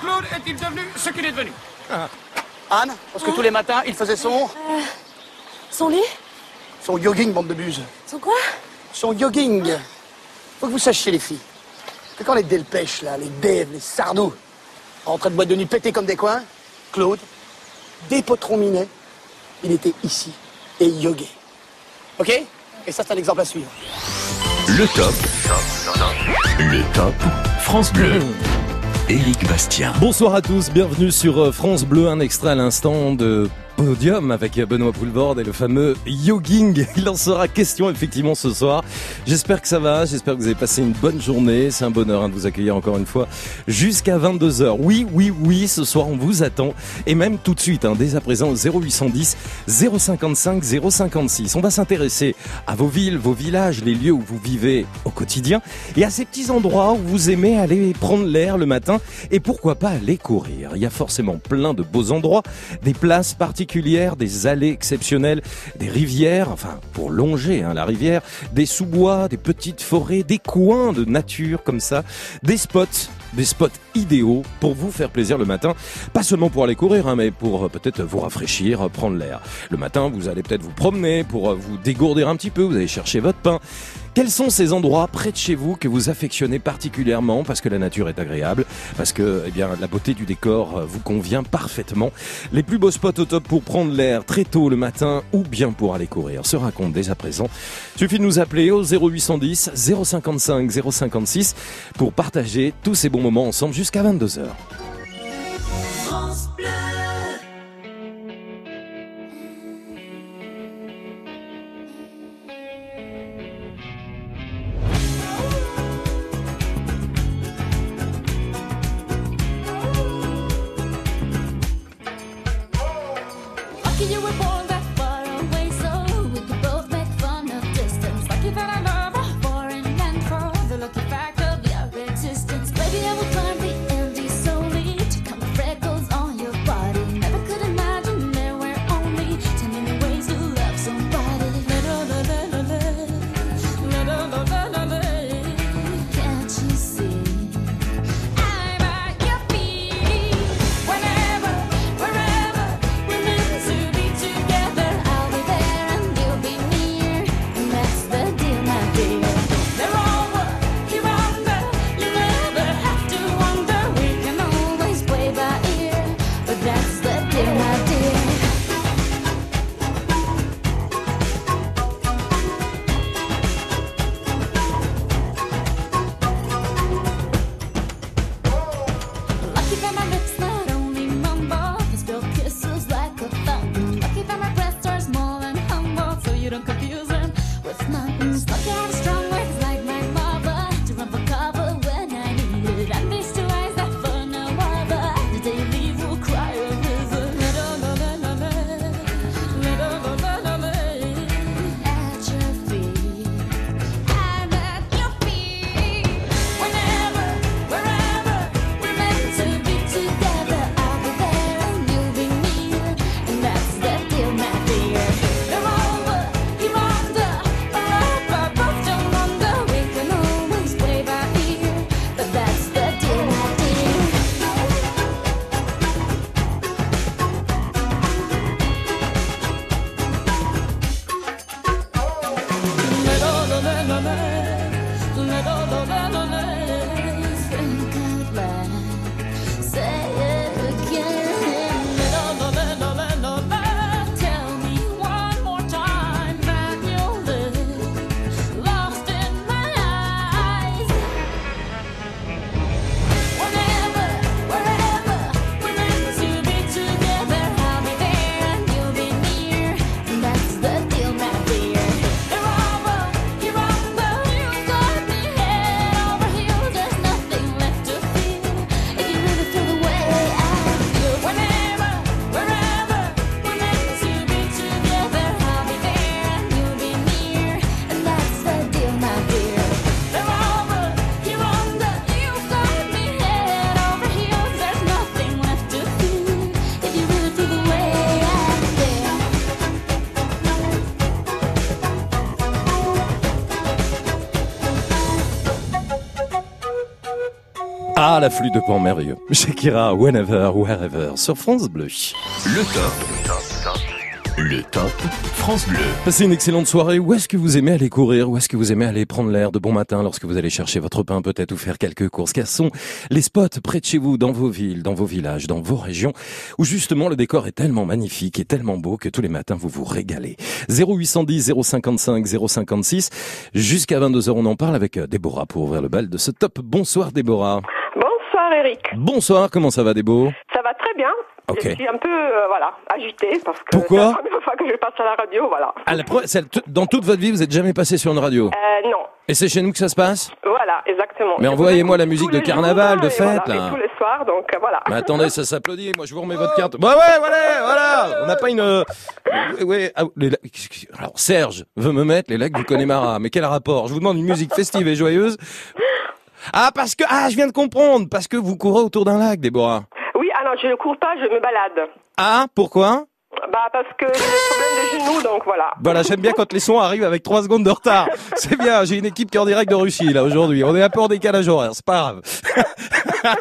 Claude est-il devenu ce qu'il est devenu Anne, parce que tous les matins, il faisait son... Son lit son jogging, bande de buse. Son quoi Son jogging. Faut que vous sachiez, les filles, que quand les delpêches, là, les dèves, les sardous, en train de boîte de nuit péter comme des coins, Claude, des potrons minets, il était ici et yogué. Ok? Et ça, c'est un exemple à suivre. Le top. Le top France Bleu. Éric Bastien. Bonsoir à tous, bienvenue sur euh, France Bleu, un extrait à l'instant de podium avec Benoît Poulbord et le fameux yogging. Il en sera question effectivement ce soir. J'espère que ça va, j'espère que vous avez passé une bonne journée. C'est un bonheur hein, de vous accueillir encore une fois jusqu'à 22h. Oui, oui, oui, ce soir on vous attend et même tout de suite, hein, dès à présent au 0810 055 056. On va s'intéresser à vos villes, vos villages, les lieux où vous vivez au quotidien et à ces petits endroits où vous aimez aller prendre l'air le matin et pourquoi pas aller courir. Il y a forcément plein de beaux endroits, des places particulières des allées exceptionnelles, des rivières, enfin pour longer hein, la rivière, des sous-bois, des petites forêts, des coins de nature comme ça, des spots des spots idéaux pour vous faire plaisir le matin. Pas seulement pour aller courir, hein, mais pour euh, peut-être vous rafraîchir, euh, prendre l'air. Le matin, vous allez peut-être vous promener pour euh, vous dégourdir un petit peu, vous allez chercher votre pain. Quels sont ces endroits près de chez vous que vous affectionnez particulièrement parce que la nature est agréable, parce que eh bien la beauté du décor vous convient parfaitement Les plus beaux spots au top pour prendre l'air très tôt le matin ou bien pour aller courir se racontent dès à présent. Suffit de nous appeler au 0810 055 056 pour partager tous ces bons moments ensemble jusqu'à 22h. Ah, la flûte de pan merveilleux. Shakira, whenever, wherever, sur France Bleu. Le top. Le top France Bleu. Passez une excellente soirée. Où est-ce que vous aimez aller courir? Où est-ce que vous aimez aller prendre l'air de bon matin lorsque vous allez chercher votre pain peut-être ou faire quelques courses? Quels sont les spots près de chez vous, dans vos villes, dans vos villages, dans vos régions, où justement le décor est tellement magnifique et tellement beau que tous les matins vous vous régalez? 0810 055 056 jusqu'à 22h on en parle avec euh, Déborah pour ouvrir le bal de ce top. Bonsoir Déborah. Bonsoir Eric. Bonsoir, comment ça va Débo? Ça va très bien. Ok. Je suis un peu euh, voilà agitée parce que Pourquoi c'est la première fois que je passe à la radio, voilà. Ah, la Dans toute votre vie, vous êtes jamais passé sur une radio? Euh, non, Et c'est chez nous que ça se passe? Voilà, exactement. Mais envoyez-moi la musique de carnaval, jours, de fête, voilà, là. et tous les soirs, donc euh, voilà. Mais attendez, ça s'applaudit. Moi, je vous remets votre carte. Bah ouais, voilà, voilà. On n'a pas une. euh, Ouais. ah, les la- Alors Serge veut me mettre les lacs du Connemara. Mais quel rapport? Je vous demande une musique festive et joyeuse. Ah parce que ah je viens de comprendre parce que vous courez autour d'un lac, Déborah. Oui, alors je ne cours pas, je me balade. Ah pourquoi? Bah parce que j'ai des problèmes de genoux, donc voilà. Voilà, j'aime bien quand les sons arrivent avec 3 secondes de retard. C'est bien, j'ai une équipe qui est en direct de Russie là aujourd'hui. On est un peu en décalage horaire, c'est pas grave.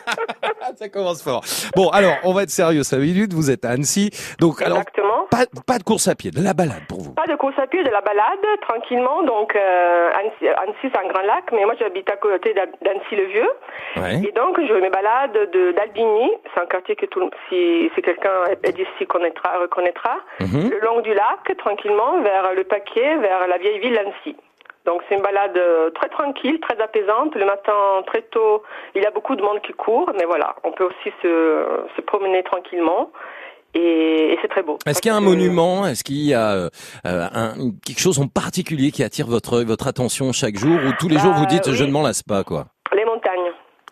Ça commence fort. Bon, alors, on va être sérieux 5 minutes. Vous êtes à Annecy. Donc, alors, Exactement. Pas, pas de course à pied, de la balade pour vous. Pas de course à pied, de la balade, tranquillement. Donc, euh, Annecy, Annecy, c'est un grand lac, mais moi, j'habite à côté d'A- d'Annecy-le-Vieux. Ouais. Et donc, je me balade de d'Albigny, c'est un quartier que tout, si, si quelqu'un est d'ici connaîtra, reconnaîtra, Mhm. le long du lac, tranquillement, vers le Paquet, vers la vieille ville d'Annecy. Donc, c'est une balade euh, très tranquille, très apaisante. Le matin, très tôt, il y a beaucoup de monde qui court, mais voilà, on peut aussi se, se promener tranquillement. Et, et c'est très beau. Est-ce qu'il y a un monument? Est-ce qu'il y a euh, un, quelque chose en particulier qui attire votre votre attention chaque jour ou tous les Bah, jours vous dites oui. je ne m'en lasse pas quoi?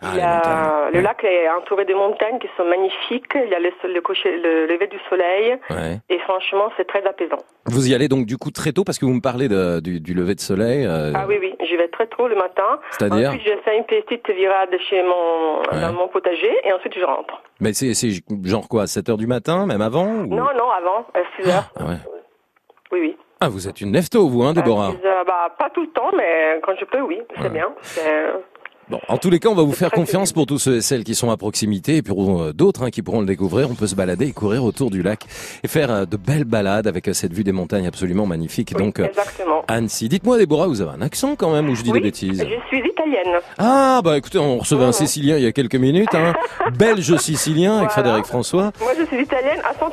Ah, Il y les a- montagnes. Le lac est entouré de montagnes qui sont magnifiques. Il y a le, le, coucher- le lever du soleil. Ouais. Et franchement, c'est très apaisant. Vous y allez donc du coup très tôt parce que vous me parlez de, du, du lever de soleil. euh, Ah oui, oui, j'y vais très tôt le matin. C'est-à-dire Ensuite, je fais une petite virade chez mon, Ouais. dans mon potager et ensuite je rentre. Mais c'est genre quoi 7 heures du matin, même avant ou- Non, non, avant, à 6 heures. Ah ouais. Oui, oui. Ah, vous êtes une lefto, vous, hein, Déborah? 6 heures, bah, pas tout le temps, mais quand je peux, oui, c'est Ouais. bien. Bon, en tous les cas, on va vous faire confiance pour tous ceux et celles qui sont à proximité et pour euh, d'autres hein, qui pourront le découvrir. On peut se balader et courir autour du lac et faire euh, de belles balades avec euh, cette vue des montagnes absolument magnifique. oui, Donc, exactement. Annecy. Dites-moi, Déborah, vous avez un accent quand même ou je dis Oui, des bêtises? je suis italienne. Ah, bah écoutez, on recevait un Mhm. Sicilien il y a quelques minutes, hein. belge sicilien avec. Frédéric François. Moi, je suis italienne à 100%.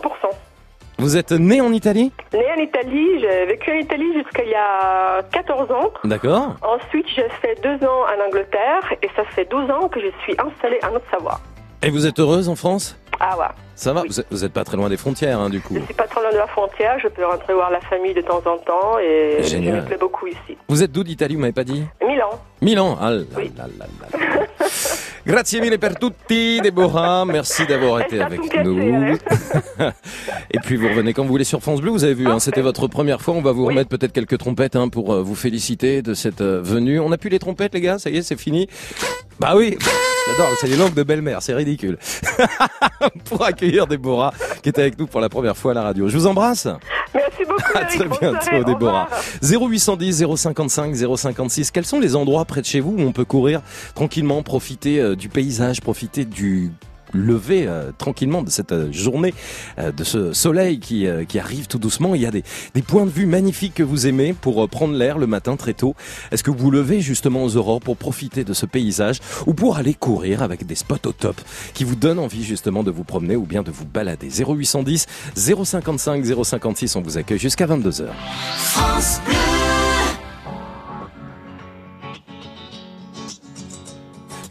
Vous êtes né en Italie Née en Italie, j'ai vécu en Italie jusqu'à il y a 14 ans. D'accord. Ensuite, j'ai fait deux ans en Angleterre et ça fait 12 ans que je suis installée en Haute-Savoie. Et vous êtes heureuse en France Ah ouais. Ça va Oui. vous, êtes, vous êtes pas très loin des frontières, hein, du coup. Je suis pas trop loin de la frontière, je peux rentrer voir la famille de temps en temps et Génial. je me plais beaucoup ici. Vous êtes d'où d'Italie, vous m'avez pas dit Milan. Milan. Ah là Oui. là là là là. Grazie mille per tutti, Déborah. Merci d'avoir été avec nous. Et puis vous revenez quand vous voulez sur France Bleu. Vous avez vu, hein, c'était votre première fois. On va vous remettre peut-être quelques trompettes hein, pour euh, vous féliciter de cette euh, venue. On a plus les trompettes, les gars. Ça y est, c'est fini. Bah oui. J'adore, c'est les langues de belle-mère, c'est ridicule. pour accueillir Déborah, qui est avec nous pour la première fois à la radio. Je vous embrasse. Merci beaucoup. À très bientôt, Déborah. revoir. 0810 055 056. Quels sont les endroits près de chez vous où on peut courir tranquillement, profiter euh, du paysage, profiter du lever euh, tranquillement de cette euh, journée, euh, de ce soleil qui, qui arrive tout doucement. Il y a des, des points de vue magnifiques que vous aimez pour prendre l'air le matin très tôt. Est-ce que vous levez justement aux aurores pour profiter de ce paysage ou pour aller courir avec des spots au top qui vous donnent envie justement de vous promener ou bien de vous balader? 0810 055 056, on vous accueille jusqu'à 22h.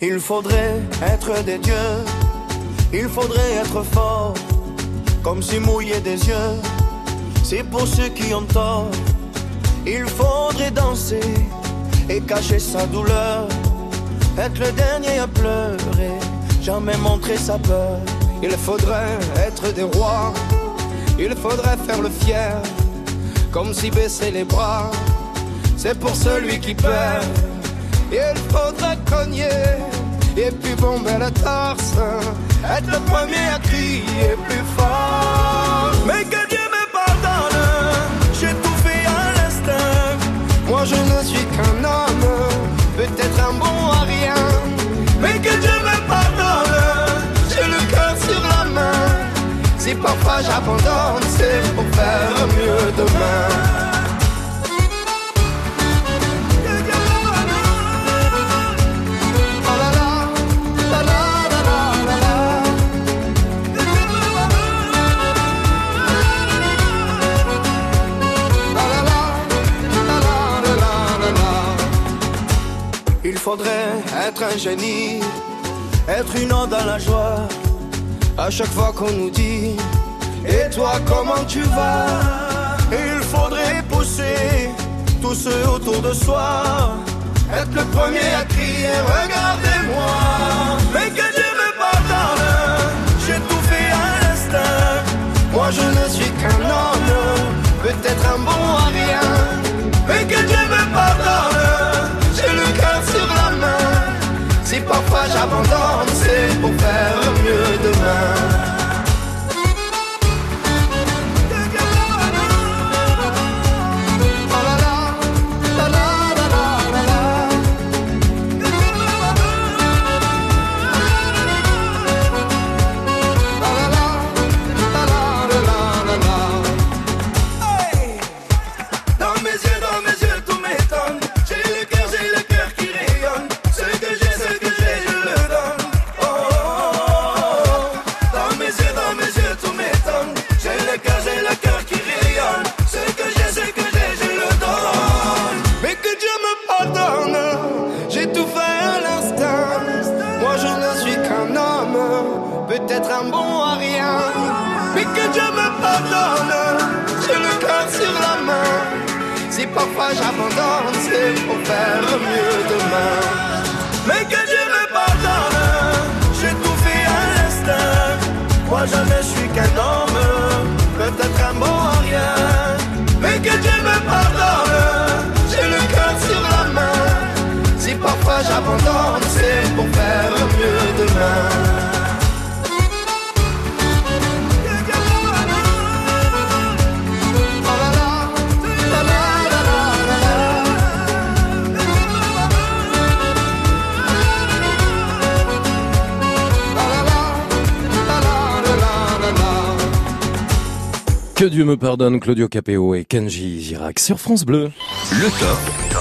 Il faudrait être des dieux, il faudrait être fort, comme si mouiller des yeux, c'est pour ceux qui ont tort. Il faudrait danser et cacher sa douleur, être le dernier à pleurer, jamais montrer sa peur. Il faudrait être des rois, il faudrait faire le fier, comme si baisser les bras, c'est pour celui qui perd. Il faudrait cogner et puis bomber la torse. Hein, Être le premier à crier plus fort. Mais que Dieu me pardonne, j'ai tout fait à l'instinct. Moi je ne suis qu'un homme, peut-être un bon à rien. Mais que Dieu me pardonne, j'ai le cœur sur la main. Si parfois j'abandonne, c'est pour faire mieux demain. Faudrait être un génie, être une onde dans la joie. À chaque fois qu'on nous dit Et toi comment tu vas? Il faudrait pousser tous ceux autour de soi Être le premier à crier Regardez-moi! Mais que Dieu me pardonne J'ai tout fait à l'instinct. Moi je ne suis qu'un homme Peut-être un bon à rien. Mais que Dieu parfois j'abandonne. C'est pour faire mieux demain Que Dieu me pardonne, Claudio Capéo et Kenji Girac sur France Bleu. Le top.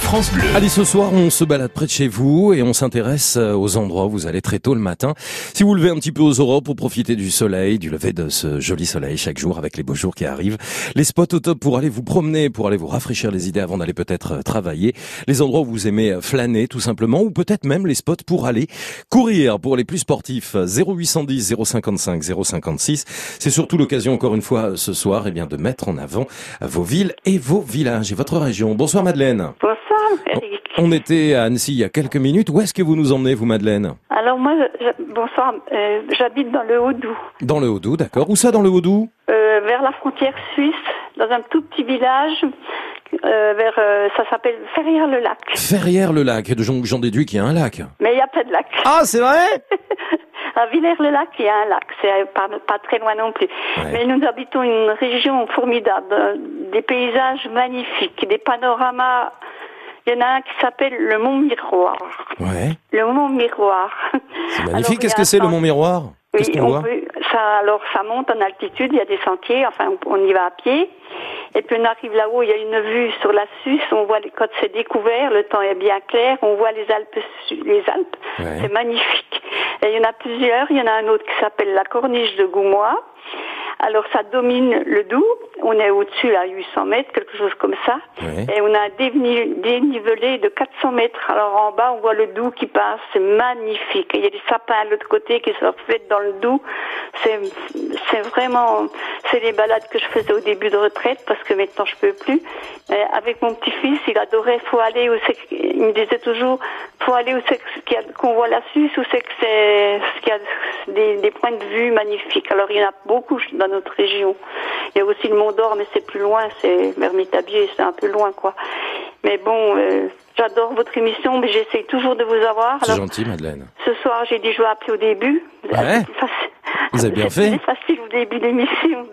France Bleu. Allez, ce soir, on se balade près de chez vous et on s'intéresse euh, aux endroits où vous allez très tôt le matin. Si vous levez un petit peu aux aurores pour profiter du soleil, du lever de ce joli soleil chaque jour avec les beaux jours qui arrivent, les spots au top pour aller vous promener, pour aller vous rafraîchir les idées avant d'aller peut-être euh, travailler, les endroits où vous aimez euh, flâner tout simplement, ou peut-être même les spots pour aller courir pour les plus sportifs. 0810 055 056. C'est surtout l'occasion encore une fois ce soir, eh bien, de mettre en avant vos villes et vos villages et votre région. Bonsoir Madeleine. Bonsoir, Eric. On était à Annecy il y a quelques minutes. Où est-ce que vous nous emmenez, vous, Madeleine Alors moi, bonsoir, euh, j'habite dans le Haut-Doubs, Dans le Haut-Doubs, d'accord. Où ça, dans le Haut-Doubs? Euh, vers la frontière suisse, dans un tout petit village, euh, vers, euh, ça s'appelle Ferrières-le-Lac. Ferrières-le-Lac. J'en j'en déduis qu'il y a un lac. Mais il n'y a pas de lac. Ah, c'est vrai? À Villers-le-Lac, il y a un lac, c'est pas, pas très loin non plus. Ouais. Mais nous habitons une région formidable, euh, des paysages magnifiques, des panoramas. Il y en a un qui s'appelle le Mont Miroir. Ouais. Le Mont Miroir. C'est magnifique. Qu'est-ce que c'est, le Mont Miroir? Oui, on peut, ça, alors ça monte en altitude, il y a des sentiers, enfin on, y va à pied. Et puis on arrive là-haut, il y a une vue sur la Suisse, on voit les, quand c'est découvert, le temps est bien clair, on voit les Alpes, les Alpes, Ouais. c'est magnifique. Et il y en a plusieurs, il y en a un autre qui s'appelle la Corniche de Goumois. Alors ça domine le Doubs, on est au-dessus à 800 mètres, quelque chose comme ça. Et on a un déni- dénivelé de 400 mètres. Alors en bas, on voit le Doubs qui passe, c'est magnifique. Il y a des sapins de l'autre côté qui se reflètent dans le Doubs. C'est, c'est vraiment, c'est les balades que je faisais au début de retraite parce que maintenant je peux plus. Avec mon petit-fils, il adorait, faut aller où c'est, que- il me disait toujours, faut aller où c'est qu'on voit la Suisse, où c'est que c'est, qu'il y a des, des points de vue magnifiques. Alors il y en a beaucoup dans notre région. Il y a aussi le Mont d'Or, mais c'est plus loin, c'est vers Métabier, c'est un peu loin, quoi. Mais bon, euh, j'adore votre émission, mais j'essaye toujours de vous avoir. C'est gentil, Madeleine. ce soir, j'ai dit je vais appeler au début. Ouais? C'est. Vous avez bien C'est fait. plus facile, au début de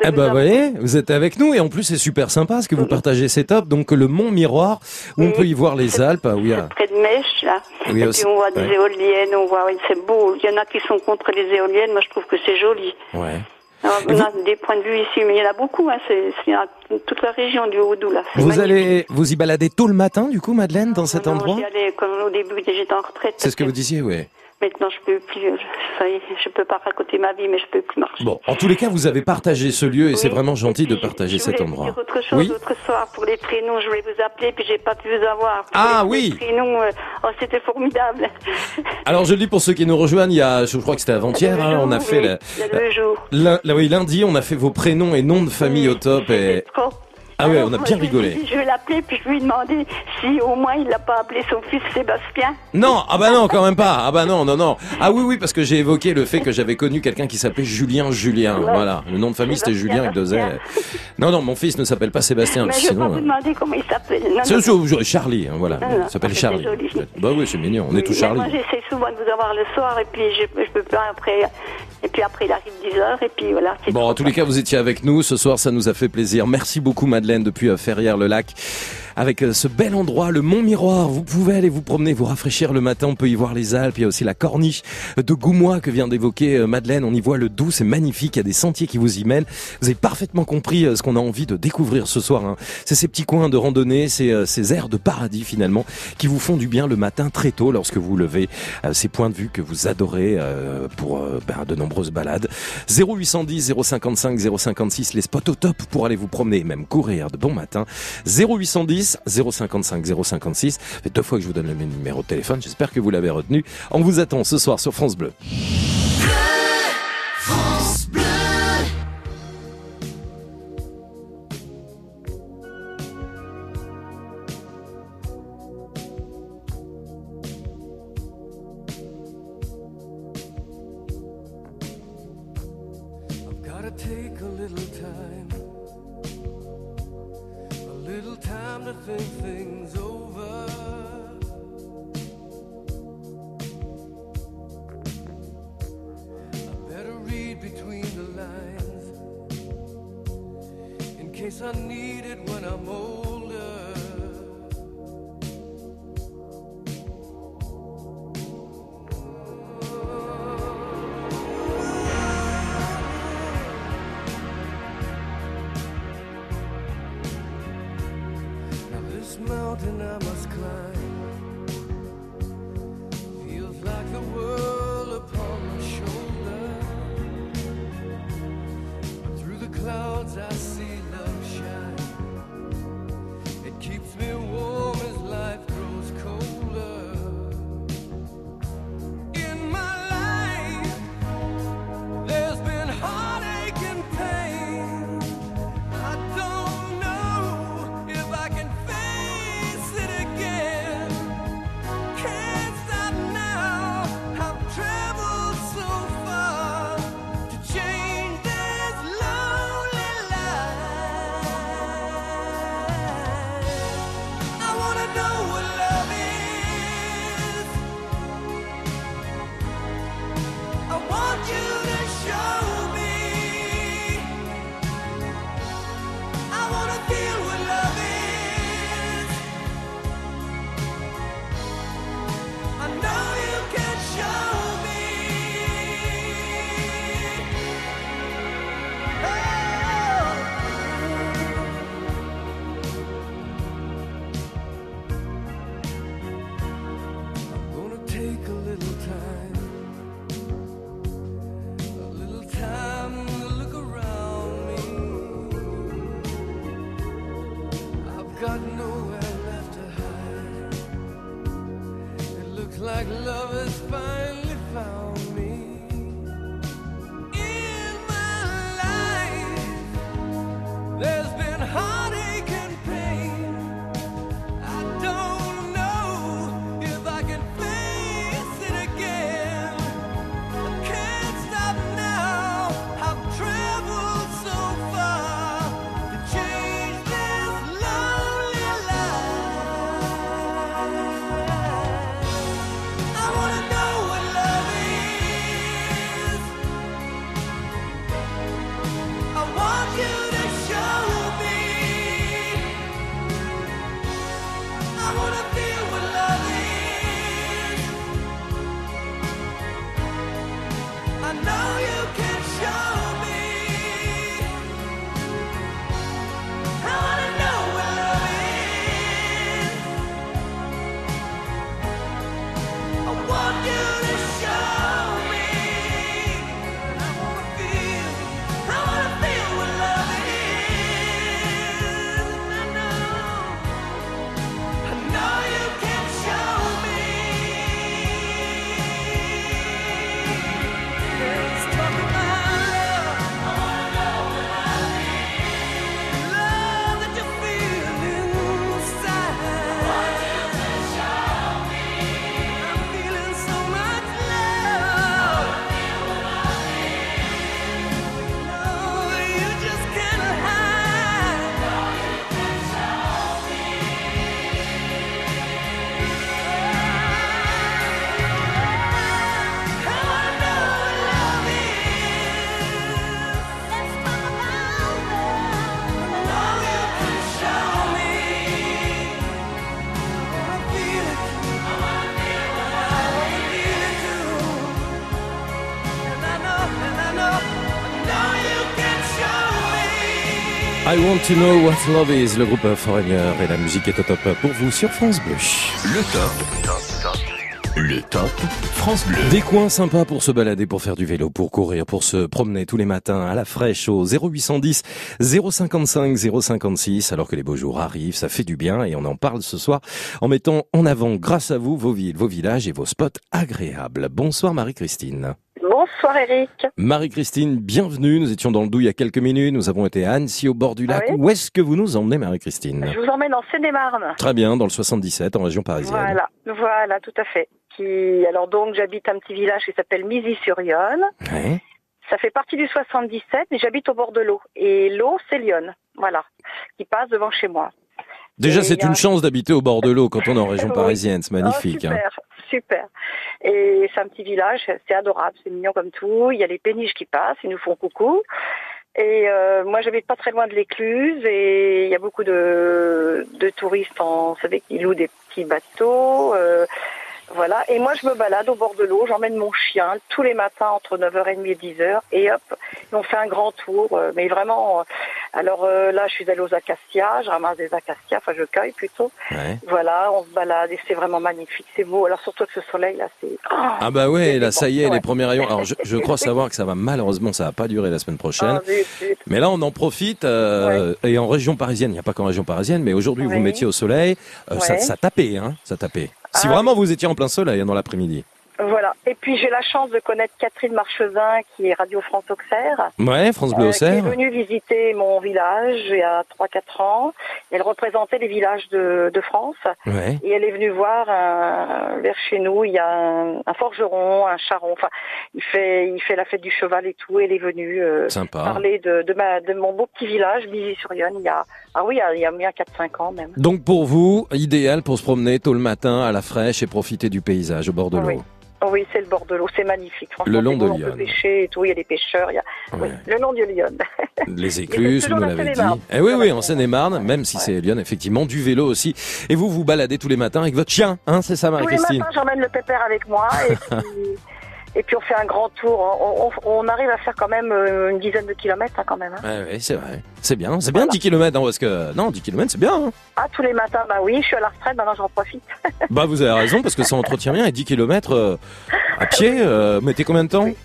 Eh vous ben, vous voyez, vous êtes avec nous et en plus c'est super sympa ce que vous partagez, c'est top. Donc le Mont Miroir, où on peut y voir les Alpes, ah oui, ah. près de Mèche, là. Oui, et aussi, puis on voit des ouais. éoliennes, on voit, oui, c'est beau. Il y en a qui sont contre les éoliennes, moi je trouve que c'est joli. ouais. Alors, on a des points de vue ici, mais il y en a beaucoup, hein, c'est c'est toute la région du Haut-Doubs, là. C'est Vous magnifique. allez vous y balader tôt le matin du coup, Madeleine, dans cet Non, endroit? j'y allais comme au début, j'étais en retraite. C'est ce que vous disiez, oui. Maintenant, je peux plus, ça y est, je peux pas raconter ma vie, mais je peux plus marcher. Bon, en tous les cas, vous avez partagé ce lieu et c'est vraiment gentil Et de partager cet endroit. Dire autre chose, Oui. l'autre soir, pour les prénoms, je voulais vous appeler, puis j'ai pas pu vous avoir. Pour Ah, les- oui. Les prénoms, euh, oh, c'était formidable. Alors je le dis pour ceux qui nous rejoignent, il y a, je crois que c'était avant-hier, hein, on a fait la, Il y a deux jours. la- la- oui, lundi, on a fait vos prénoms et noms de famille au top et trop. Ah ouais, on a bien lui rigolé. Je vais l'appeler, puis je lui ai demandé si au moins il l'a pas appelé son fils Sébastien. Non, ah bah non, quand même pas. Ah bah non, non, non. Ah oui, oui, parce que j'ai évoqué le fait que j'avais connu quelqu'un qui s'appelait Julien Julien. Ouais. Voilà, le nom de famille c'était Julien avec deux. Non, non, mon fils ne s'appelle pas Sébastien. Mais je vais pas sinon, vous euh, demander comment il s'appelle. Non, c'est non. Charlie, hein, voilà. Ah, non, Il s'appelle c'est Charlie. joli. Bah oui, c'est mignon. On est tous Charlie. Moi, j'essaie souvent de vous avoir le soir, et puis je, je peux pas après. Et puis après, il arrive 10 heures, et puis voilà. Bon, en tous les cas, vous étiez avec nous ce soir, ça nous a fait plaisir. Merci beaucoup, Depuis euh, Ferrières-le-Lac. Avec euh, ce bel endroit, le Mont Miroir, vous pouvez aller vous promener, vous rafraîchir le matin. On peut y voir les Alpes. Il y a aussi la corniche de Goumois que vient d'évoquer euh, Madeleine. On y voit le doux, c'est magnifique. Il y a des sentiers qui vous y mènent. Vous avez parfaitement compris euh, ce qu'on a envie de découvrir ce soir. hein. C'est ces petits coins de randonnée, euh, ces airs de paradis finalement qui vous font du bien le matin très tôt lorsque vous levez. ces points de vue que vous adorez pour ben, de nombreuses balades. 0810 055 056 les spots au top pour aller vous promener et même courir de bon matin 0810 055 056. Ça fait deux fois que je vous donne le numéro de téléphone. J'espère que vous l'avez retenu. On vous attend ce soir sur France Bleu I want to know what love is, le groupe Foreigner et la musique est au top pour vous sur France Bleu. Le top. Le top France Bleu. Des coins sympas pour se balader, pour faire du vélo, pour courir, pour se promener tous les matins à la fraîche au 0810 055 056 alors que les beaux jours arrivent, ça fait du bien et on en parle ce soir en mettant en avant grâce à vous vos villes, vos villages et vos spots agréables. Bonsoir Marie-Christine. Bonsoir Eric. Marie-Christine, bienvenue. Nous étions dans le Doubs il y a quelques minutes. Nous avons été à Annecy au bord du lac. Ah oui Où est-ce que vous nous emmenez Marie-Christine Je vous emmène en Seine-et-Marne. Très bien, dans le 77 en région parisienne. Voilà, voilà, tout à fait. Qui, alors donc, j'habite un petit village qui s'appelle Mizy-sur-Yonne. Ouais. Ça fait partie du 77 et j'habite au bord de l'eau. Et l'eau, c'est l'Yonne. Voilà. Qui passe devant chez moi. Déjà, c'est a une un- chance d'habiter au bord de l'eau quand on est en région Oui. parisienne. C'est magnifique. Oh, hein. Super. Et c'est un petit village, c'est adorable, c'est mignon comme tout. Il y a les péniches qui passent, ils nous font coucou. Et euh, moi, j'habite pas très loin de l'écluse et il y a beaucoup de, de touristes, en, vous savez, qui louent des petits bateaux. euh, voilà. Et moi, je me balade au bord de l'eau, j'emmène mon chien tous les matins entre 9h30 et 10h. Et hop, on fait un grand tour. euh, mais vraiment, euh, alors euh, là, je suis allée aux acacias, je ramasse des acacias, enfin, je cueille plutôt. Ouais. Voilà, on se balade et c'est vraiment magnifique, c'est beau. Alors surtout que ce soleil là, c'est. Oh, Ah bah ouais, là ça y est, Ouais. les premiers rayons. Alors je, je crois savoir que ça va malheureusement, ça va pas durer la semaine prochaine. ah, zut, zut. Mais là, on en profite. euh, Et en région parisienne, il n'y a pas qu'en région parisienne, mais aujourd'hui, vous mettiez au soleil. euh, ça, ça tapait, hein, ça tapait. Si Ah vraiment vous étiez en plein soleil dans l'après-midi. Voilà. Et puis j'ai la chance de connaître Catherine Marchezin qui est Radio France Auxerre. Ouais, France Bleu euh, qui est Auxerre. venue visiter mon village il y a 3-4 ans. Elle représentait les villages de, de France. Ouais. Et elle est venue voir un- vers chez nous, il y a un, un forgeron, un charron. Enfin, il fait, il fait la fête du cheval et tout. Elle est venue euh, Sympa. parler de, de, ma, de mon beau petit village, Billy-sur-Yonne, il y a, ah oui, il y a, a bien 4-5 ans même. Donc pour vous, idéal pour se promener tôt le matin à la fraîche et profiter du paysage au bord de l'eau. Oui. Oh oui, c'est le bord de l'eau, c'est magnifique. Le long de beau, On peut l'Yonne. pêcher et tout, il y a des pêcheurs, il y a Ouais. oui, le long du Lyon. Les écluses, vous l'avez dit. Eh oui, oui, en Seine-et-Marne, même si c'est Lyon, effectivement, du vélo aussi. Et vous, vous baladez tous les matins avec votre chien, hein, c'est ça, Tous les Marie-Christine matins, j'emmène le pépère avec moi et puis, et puis on fait un grand tour. On, on- on arrive à faire quand même euh, une dizaine de kilomètres hein, quand même. hein. Ouais, ouais, c'est vrai. C'est bien, c'est bien 10 km, hein, parce que, non, 10 km, c'est bien, hein. Ah, tous les matins, bah oui, je suis à la retraite, maintenant j'en profite. Bah, vous avez raison, parce que ça entretient bien, et 10 km à pied, euh, mettez combien de temps? Oui.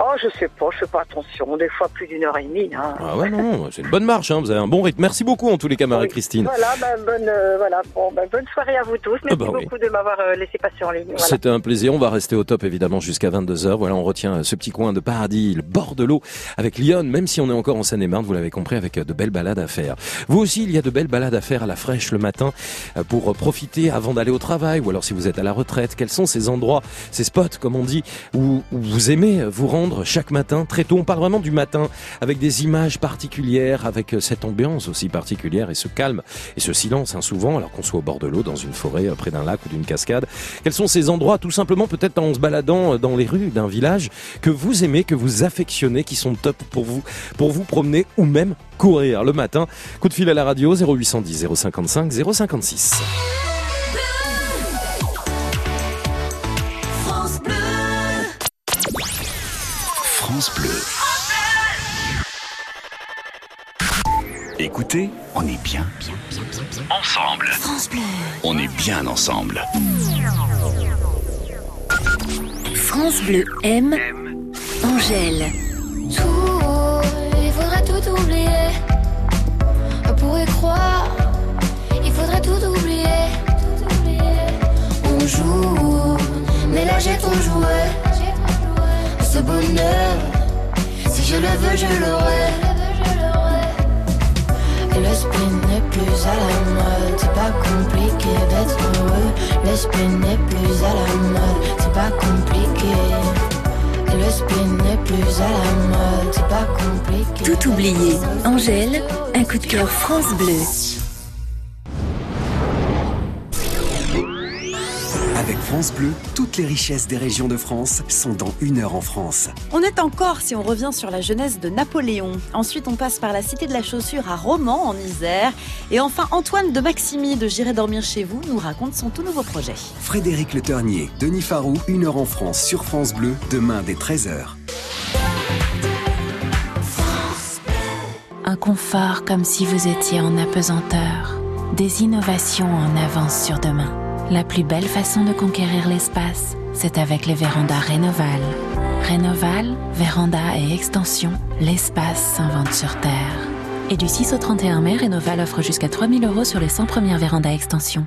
Oh, je sais pas, je fais pas attention. Des fois plus d'une heure et demie. Hein. Ah ouais, non, c'est une bonne marche, hein, vous avez un bon rythme. Merci beaucoup, en tous les cas, Marie-Christine. Voilà, bah, bonne, euh, voilà, bon, bah, bonne soirée à vous tous. Merci Ah bah oui. beaucoup de m'avoir euh, laissé passer en ligne. Voilà. C'était un plaisir. On va rester au top évidemment jusqu'à 22h. Voilà, on retient euh, ce petit coin de paradis, le bord de l'eau avec Lyon, même si on est encore en Seine-et-Marne, vous l'avez compris, avec euh, de belles balades à faire. Vous aussi, il y a de belles balades à faire à la fraîche le matin euh, pour profiter avant d'aller au travail ou alors si vous êtes à la retraite. Quels sont ces endroits, ces spots, comme on dit, où, où vous aimez vous rendre chaque matin très tôt On parle vraiment du matin avec des images particulières, avec euh, cette ambiance aussi particulière et ce calme et ce silence hein, souvent alors qu'on soit au bord de l'eau, dans une forêt, euh, près d'un lac ou d'une cascade. Quels sont ces endroits, tout simplement peut-être en se baladant euh, dans les rues d'un village que vous aimez, que vous affectionnez, qui sont top pour vous, pour vous promener ou même courir le matin. Coup de fil à la radio 0810 055 056. France Bleu. Écoutez, on est bien, bien, bien, bien, bien ensemble. France Bleu. On est bien ensemble. France Bleu aime Angèle. Tout, il faudrait tout oublier. On pourrait croire, il faudrait tout oublier. On joue, mais là j'ai trop joué. Ce bonheur, je le veux, je l'aurai. Spin n'est plus à la mode, c'est pas compliqué d'être heureux. Le spin n'est plus à la mode, c'est pas compliqué. Le spin n'est plus à la mode, c'est pas compliqué. Tout oublié. Angèle, un coup de cœur France Bleu. France Bleu, toutes les richesses des régions de France sont dans une heure en France. On est en Corse et on revient sur la jeunesse de Napoléon. Ensuite, on passe par la cité de la chaussure à Romans, en Isère. Et enfin, Antoine de Maximi de J'irai dormir chez vous nous raconte son tout nouveau projet. Frédéric Le Ternier, Denis Farou, une heure en France sur France Bleu, demain dès 13h. Un confort comme si vous étiez en apesanteur. Des innovations en avance sur demain. La plus belle façon de conquérir l'espace, c'est avec les vérandas Rénoval. Rénoval, véranda et extension, l'espace s'invente sur Terre. Et du 6 au 31 mai, Rénoval offre jusqu'à 3000 euros sur les 100 premières vérandas extension.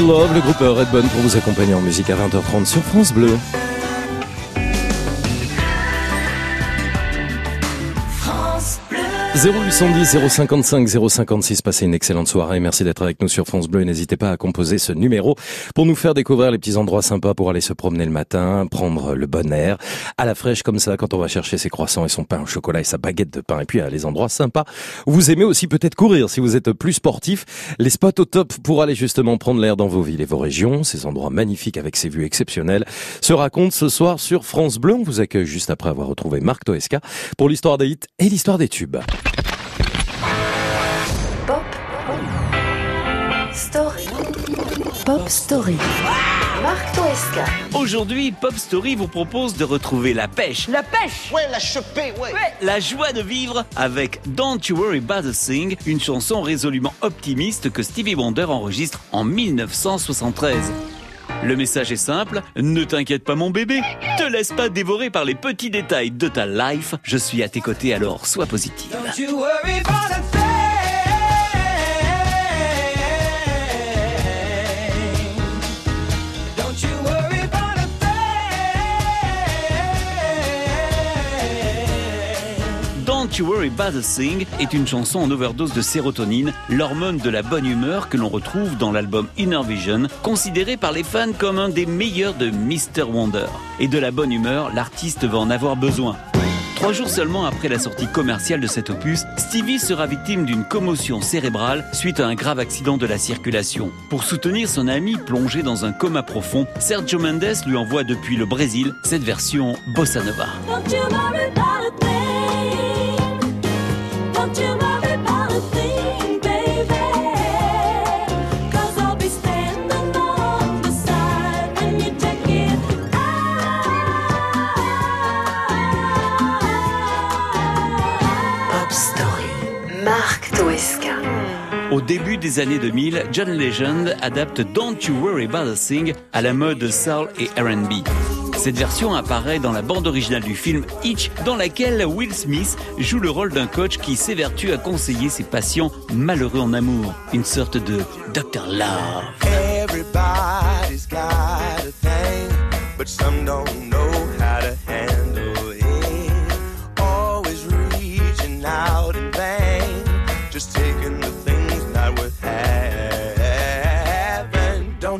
Love, le groupe Redbone pour vous accompagner en musique à 20h30 sur France Bleu. 0810 055 056, passez une excellente soirée. Merci d'être avec nous sur France Bleu et n'hésitez pas à composer ce numéro pour nous faire découvrir les petits endroits sympas pour aller se promener le matin, prendre le bon air à la fraîche comme ça quand on va chercher ses croissants et son pain au chocolat et sa baguette de pain et puis à les endroits sympas. Vous aimez aussi peut-être courir si vous êtes plus sportif. Les spots au top pour aller justement prendre l'air dans vos villes et vos régions, ces endroits magnifiques avec ces vues exceptionnelles se racontent ce soir sur France Bleu. On vous accueille juste après avoir retrouvé Marc Toesca pour l'histoire des hits et l'histoire des tubes. Pop Story. Marc Toesca. Aujourd'hui, Pop Story vous propose de retrouver la pêche. La pêche Ouais, la choper, ouais. La joie de vivre avec Don't You Worry About a Thing, une chanson résolument optimiste que Stevie Wonder enregistre en 1973. Le message est simple, ne t'inquiète pas mon bébé, te laisse pas dévorer par les petits détails de ta life, je suis à tes côtés alors sois positive. Don't you worry about You Worry About a Thing est une chanson en overdose de sérotonine, l'hormone de la bonne humeur que l'on retrouve dans l'album Inner Vision, considéré par les fans comme un des meilleurs de Mr. Wonder. Et de la bonne humeur, l'artiste va en avoir besoin. Trois jours seulement après la sortie commerciale de cet opus, Stevie sera victime d'une commotion cérébrale suite à un grave accident de la circulation. Pour soutenir son ami plongé dans un coma profond, Sergio Mendes lui envoie depuis le Brésil cette version bossa nova. Au début des années 2000, John Legend adapte Don't You Worry About a Thing à la mode soul et R&B. Cette version apparaît dans la bande originale du film Hitch, dans laquelle Will Smith joue le rôle d'un coach qui s'évertue à conseiller ses patients malheureux en amour, une sorte de Dr. Love.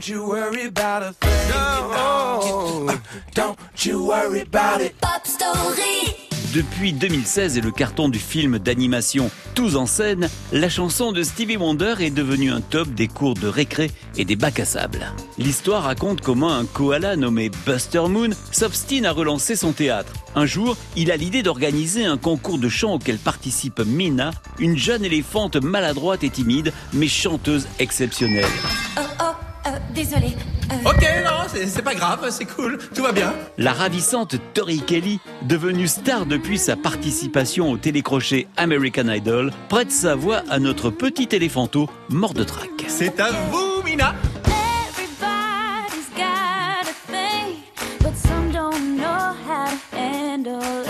Don't you worry about a thing. No. Don't you worry about it. Pop Story. Depuis 2016 et le carton du film d'animation Tous en scène, la chanson de Stevie Wonder est devenue un top des cours de récré et des bacs à sable. L'histoire raconte comment un koala nommé Buster Moon s'obstine à relancer son théâtre. Un jour, il a l'idée d'organiser un concours de chant auquel participe Mina, une jeune éléphante maladroite et timide, mais chanteuse exceptionnelle. Oh, oh, euh, désolé. Ok, non, c'est c'est pas grave, c'est cool, tout va bien. La ravissante Tori Kelly, devenue star depuis sa participation au télécrochet American Idol, prête sa voix à notre petit éléphanto mort de trac. C'est à vous, Mina. Everybody's got a thing, but some don't know how to handle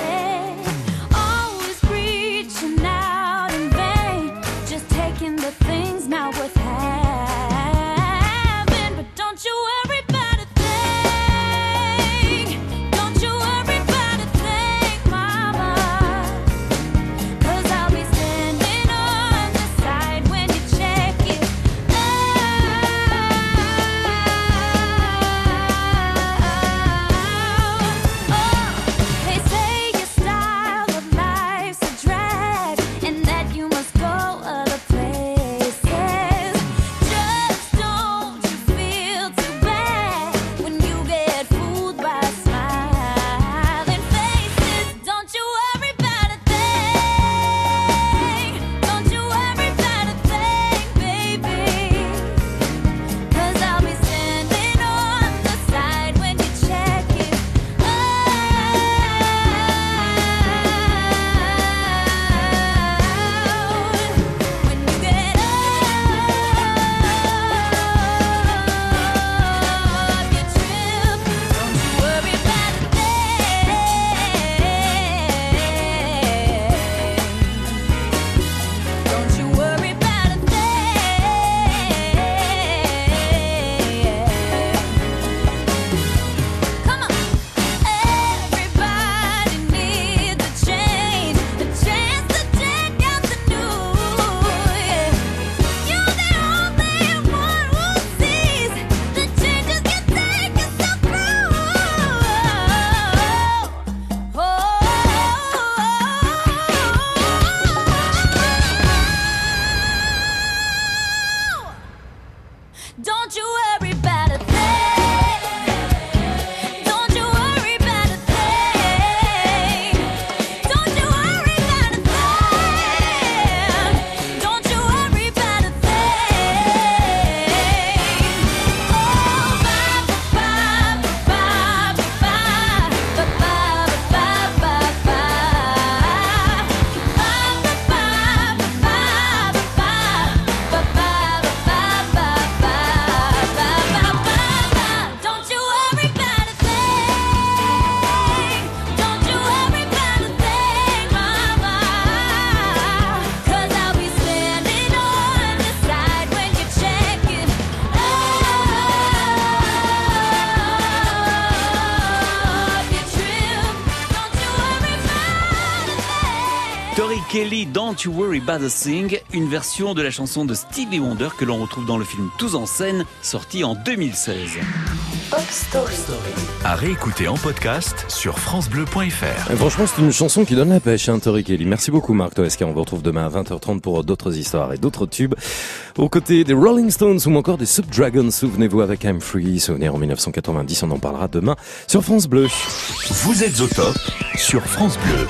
You Worry About a Thing, une version de la chanson de Stevie Wonder que l'on retrouve dans le film Tous en scène, sorti en 2016. Pop Story. À réécouter en podcast sur FranceBleu.fr. Franchement, c'est une chanson qui donne la pêche, hein, Tori Kelly. Merci beaucoup, Marc Toesca. On vous retrouve demain à 20h30 pour d'autres histoires et d'autres tubes. Aux côtés des Rolling Stones ou encore des Subdragons, souvenez-vous avec I'm Free, souvenir en 1990, on en parlera demain sur France Bleu. Vous êtes au top sur France Bleu.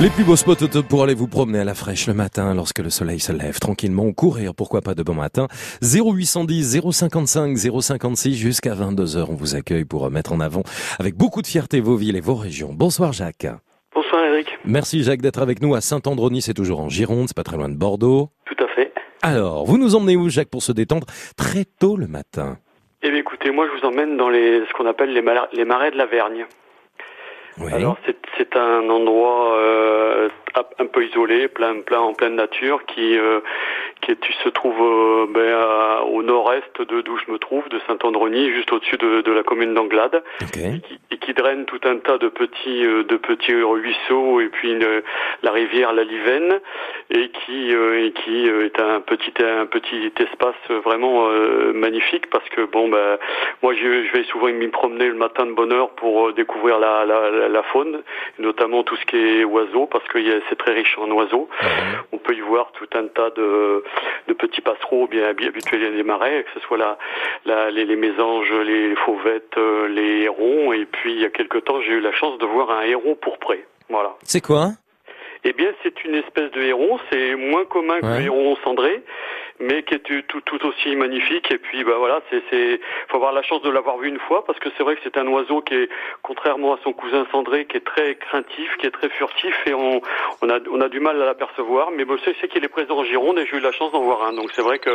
Les plus beaux spots pour aller vous promener à la fraîche le matin lorsque le soleil se lève tranquillement ou courir, pourquoi pas de bon matin. 0810 055 056 jusqu'à 22h. On vous accueille pour mettre en avant avec beaucoup de fierté vos villes et vos régions. Bonsoir Jacques. Bonsoir Eric. Merci Jacques d'être avec nous à Saint-Androny, c'est toujours en Gironde, c'est pas très loin de Bordeaux. Tout à fait. Alors, vous nous emmenez où Jacques pour se détendre très tôt le matin? Eh bien écoutez, moi je vous emmène dans les ce qu'on appelle les, les marais de la Vergne. Alors c'est c'est un endroit euh, un peu isolé, plein plein en pleine nature, qui euh, qui est- se trouve euh, ben, à- au nord-est de d'où je me trouve, de Saint-Androny, juste au-dessus de, de la commune d'Anglade, et, qui, et qui draine tout un tas de petits euh, de petits ruisseaux et puis une- la rivière la Livenne, et qui euh, et qui euh, est un petit un petit espace vraiment euh, magnifique parce que bon ben moi je, je vais souvent m'y promener le matin de bonne heure pour découvrir la, la, la- la faune, notamment tout ce qui est oiseaux parce que c'est très riche en oiseaux. On peut y voir tout un tas de, de petits passereaux bien habi- habitués des marais, que ce soit la, la- les, les mésanges, les fauvettes, euh, les hérons. Et puis il y a quelque temps, j'ai eu la chance de voir un héron pourpré. Voilà. C'est quoi? Eh bien, c'est une espèce de héron. C'est moins commun que le héron cendré, mais qui est tout, aussi magnifique. Et puis, bah voilà, c'est, c'est, faut avoir la chance de l'avoir vu une fois parce que c'est vrai que c'est un oiseau qui est, contrairement à son cousin cendré, qui est très craintif, qui est très furtif, et on, on a, on a du mal à l'apercevoir. Mais bon, je sais qu'il est présent en Gironde et j'ai eu la chance d'en voir un. Donc c'est vrai que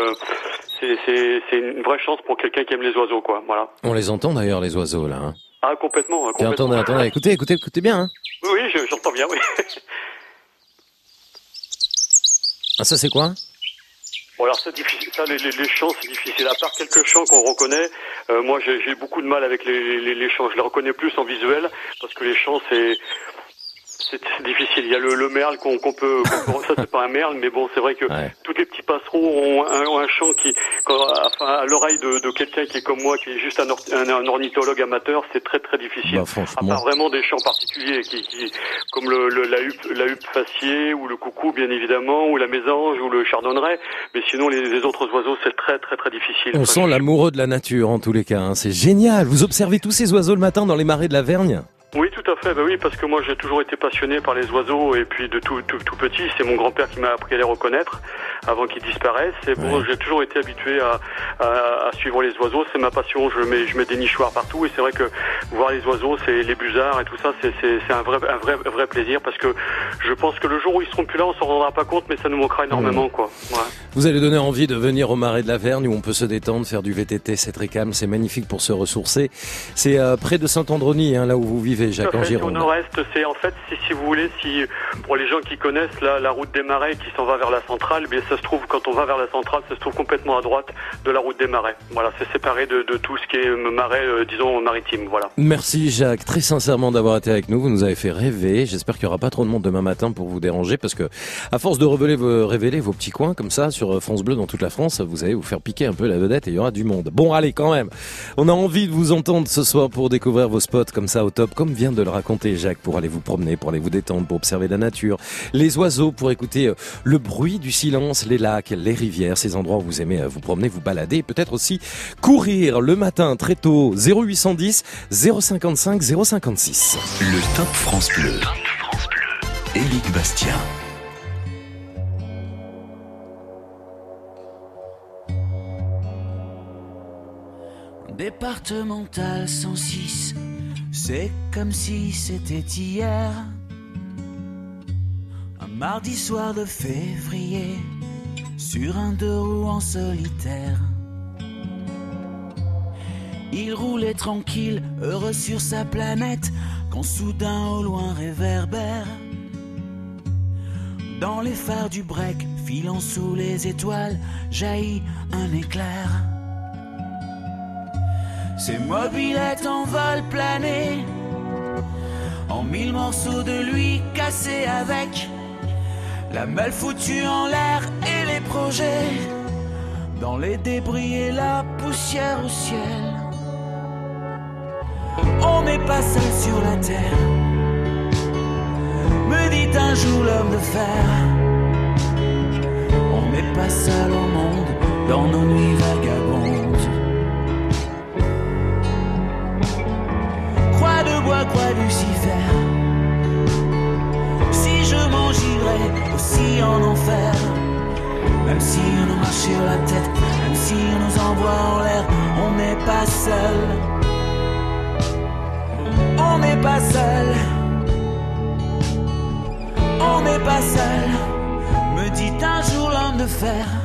c'est, c'est, c'est une vraie chance pour quelqu'un qui aime les oiseaux, quoi. Voilà. On les entend d'ailleurs les oiseaux là. hein. Ah, complètement. hein, complètement. attendez, attendez, écoutez, écoutez, écoutez bien. hein. Oui, oui, je- j'entends bien. Oui. Ah ça c'est quoi? Bon alors c'est difficile, ça les, les, les chants c'est difficile, à part quelques chants qu'on reconnaît, euh, moi j'ai beaucoup de mal avec les, les, les chants, je les reconnais plus en visuel, parce que les chants c'est c'est c'est difficile, il y a le, le merle qu'on qu'on peut, qu'on peut- ça c'est pas un merle, mais bon c'est vrai que tous les petits passereaux ont un, ont un chant qui, quand- enfin, à l'oreille de, de quelqu'un qui est comme moi, qui est juste un, or- un, un ornithologue amateur, c'est très très difficile. Bah, à franchement. part vraiment des chants particuliers, qui, qui comme le, le- la huppe, la huppe faciée ou le coucou bien évidemment, ou la mésange ou le chardonneret, mais sinon les, les autres oiseaux c'est très très très difficile. On sent l'amoureux de la nature en tous les cas. hein. C'est génial. Vous observez tous ces oiseaux le matin dans les marais de la Vergne? Oui, tout à fait. Bah oui, parce que moi j'ai toujours été passionné par les oiseaux et puis de tout tout, tout petit, c'est mon grand-père qui m'a appris à les reconnaître avant qu'ils disparaissent. Et bon, j'ai toujours été habitué à, à, à suivre les oiseaux. C'est ma passion. Je mets je mets des nichoirs partout et c'est vrai que voir les oiseaux, c'est les busards et tout ça, c'est un vrai un vrai vrai plaisir parce que je pense que le jour où ils seront plus là, on s'en rendra pas compte, mais ça nous manquera énormément, quoi. Ouais. Vous allez donner envie de venir au marais de la Vergne où on peut se détendre, faire du VTT, c'est très calme, c'est magnifique pour se ressourcer. C'est euh, près de Saint-Androny, hein, là où vous vivez, Jacques, en Au nord-est, c'est en fait, si, si vous voulez, si pour les gens qui connaissent la, la route des marais qui s'en va vers la centrale, eh bien ça se trouve quand on va vers la centrale, ça se trouve complètement à droite de la route des marais. Voilà, c'est séparé de, tout ce qui est euh, marais, euh, disons maritime. Voilà. Merci Jacques, très sincèrement d'avoir été avec nous. Vous nous avez fait rêver. J'espère qu'il n'y aura pas trop de monde demain matin pour vous déranger parce que, à force de révéler vos, révéler vos petits coins comme ça sur France Bleu dans toute la France, vous allez vous faire piquer un peu la vedette et il y aura du monde. Bon, allez, quand même. On a envie de vous entendre ce soir pour découvrir vos spots comme ça au top, comme vient de le raconter Jacques, pour aller vous promener, pour aller vous détendre, pour observer la nature, les oiseaux, pour écouter euh, le bruit du silence, les lacs, les rivières, ces endroits où vous aimez euh, vous promener, vous balader, et peut-être aussi courir le matin très tôt, 0810 055 056. Le Top France Bleu. Éric Bastien. Départemental 106, c'est comme si c'était hier. Un mardi soir de février, sur un deux roues en solitaire. Il roulait tranquille, heureux sur sa planète, quand soudain au loin réverbère. Dans les phares du break, filant sous les étoiles, jaillit un éclair. Ses mobilettes en vol plané, en mille morceaux de lui cassés avec La malle foutue en l'air et les projets. Dans les débris et la poussière au ciel. On n'est pas seul sur la terre. Me dit un jour l'homme de fer. On n'est pas seul au monde dans nos nuits vagabondes. Croix de bois, croix Lucifer. Girais aussi en enfer. Même si on nous marche sur la tête, même si on nous envoie en l'air, on n'est pas seul. On n'est pas seul. On n'est pas seul. Me dit un jour l'homme de fer.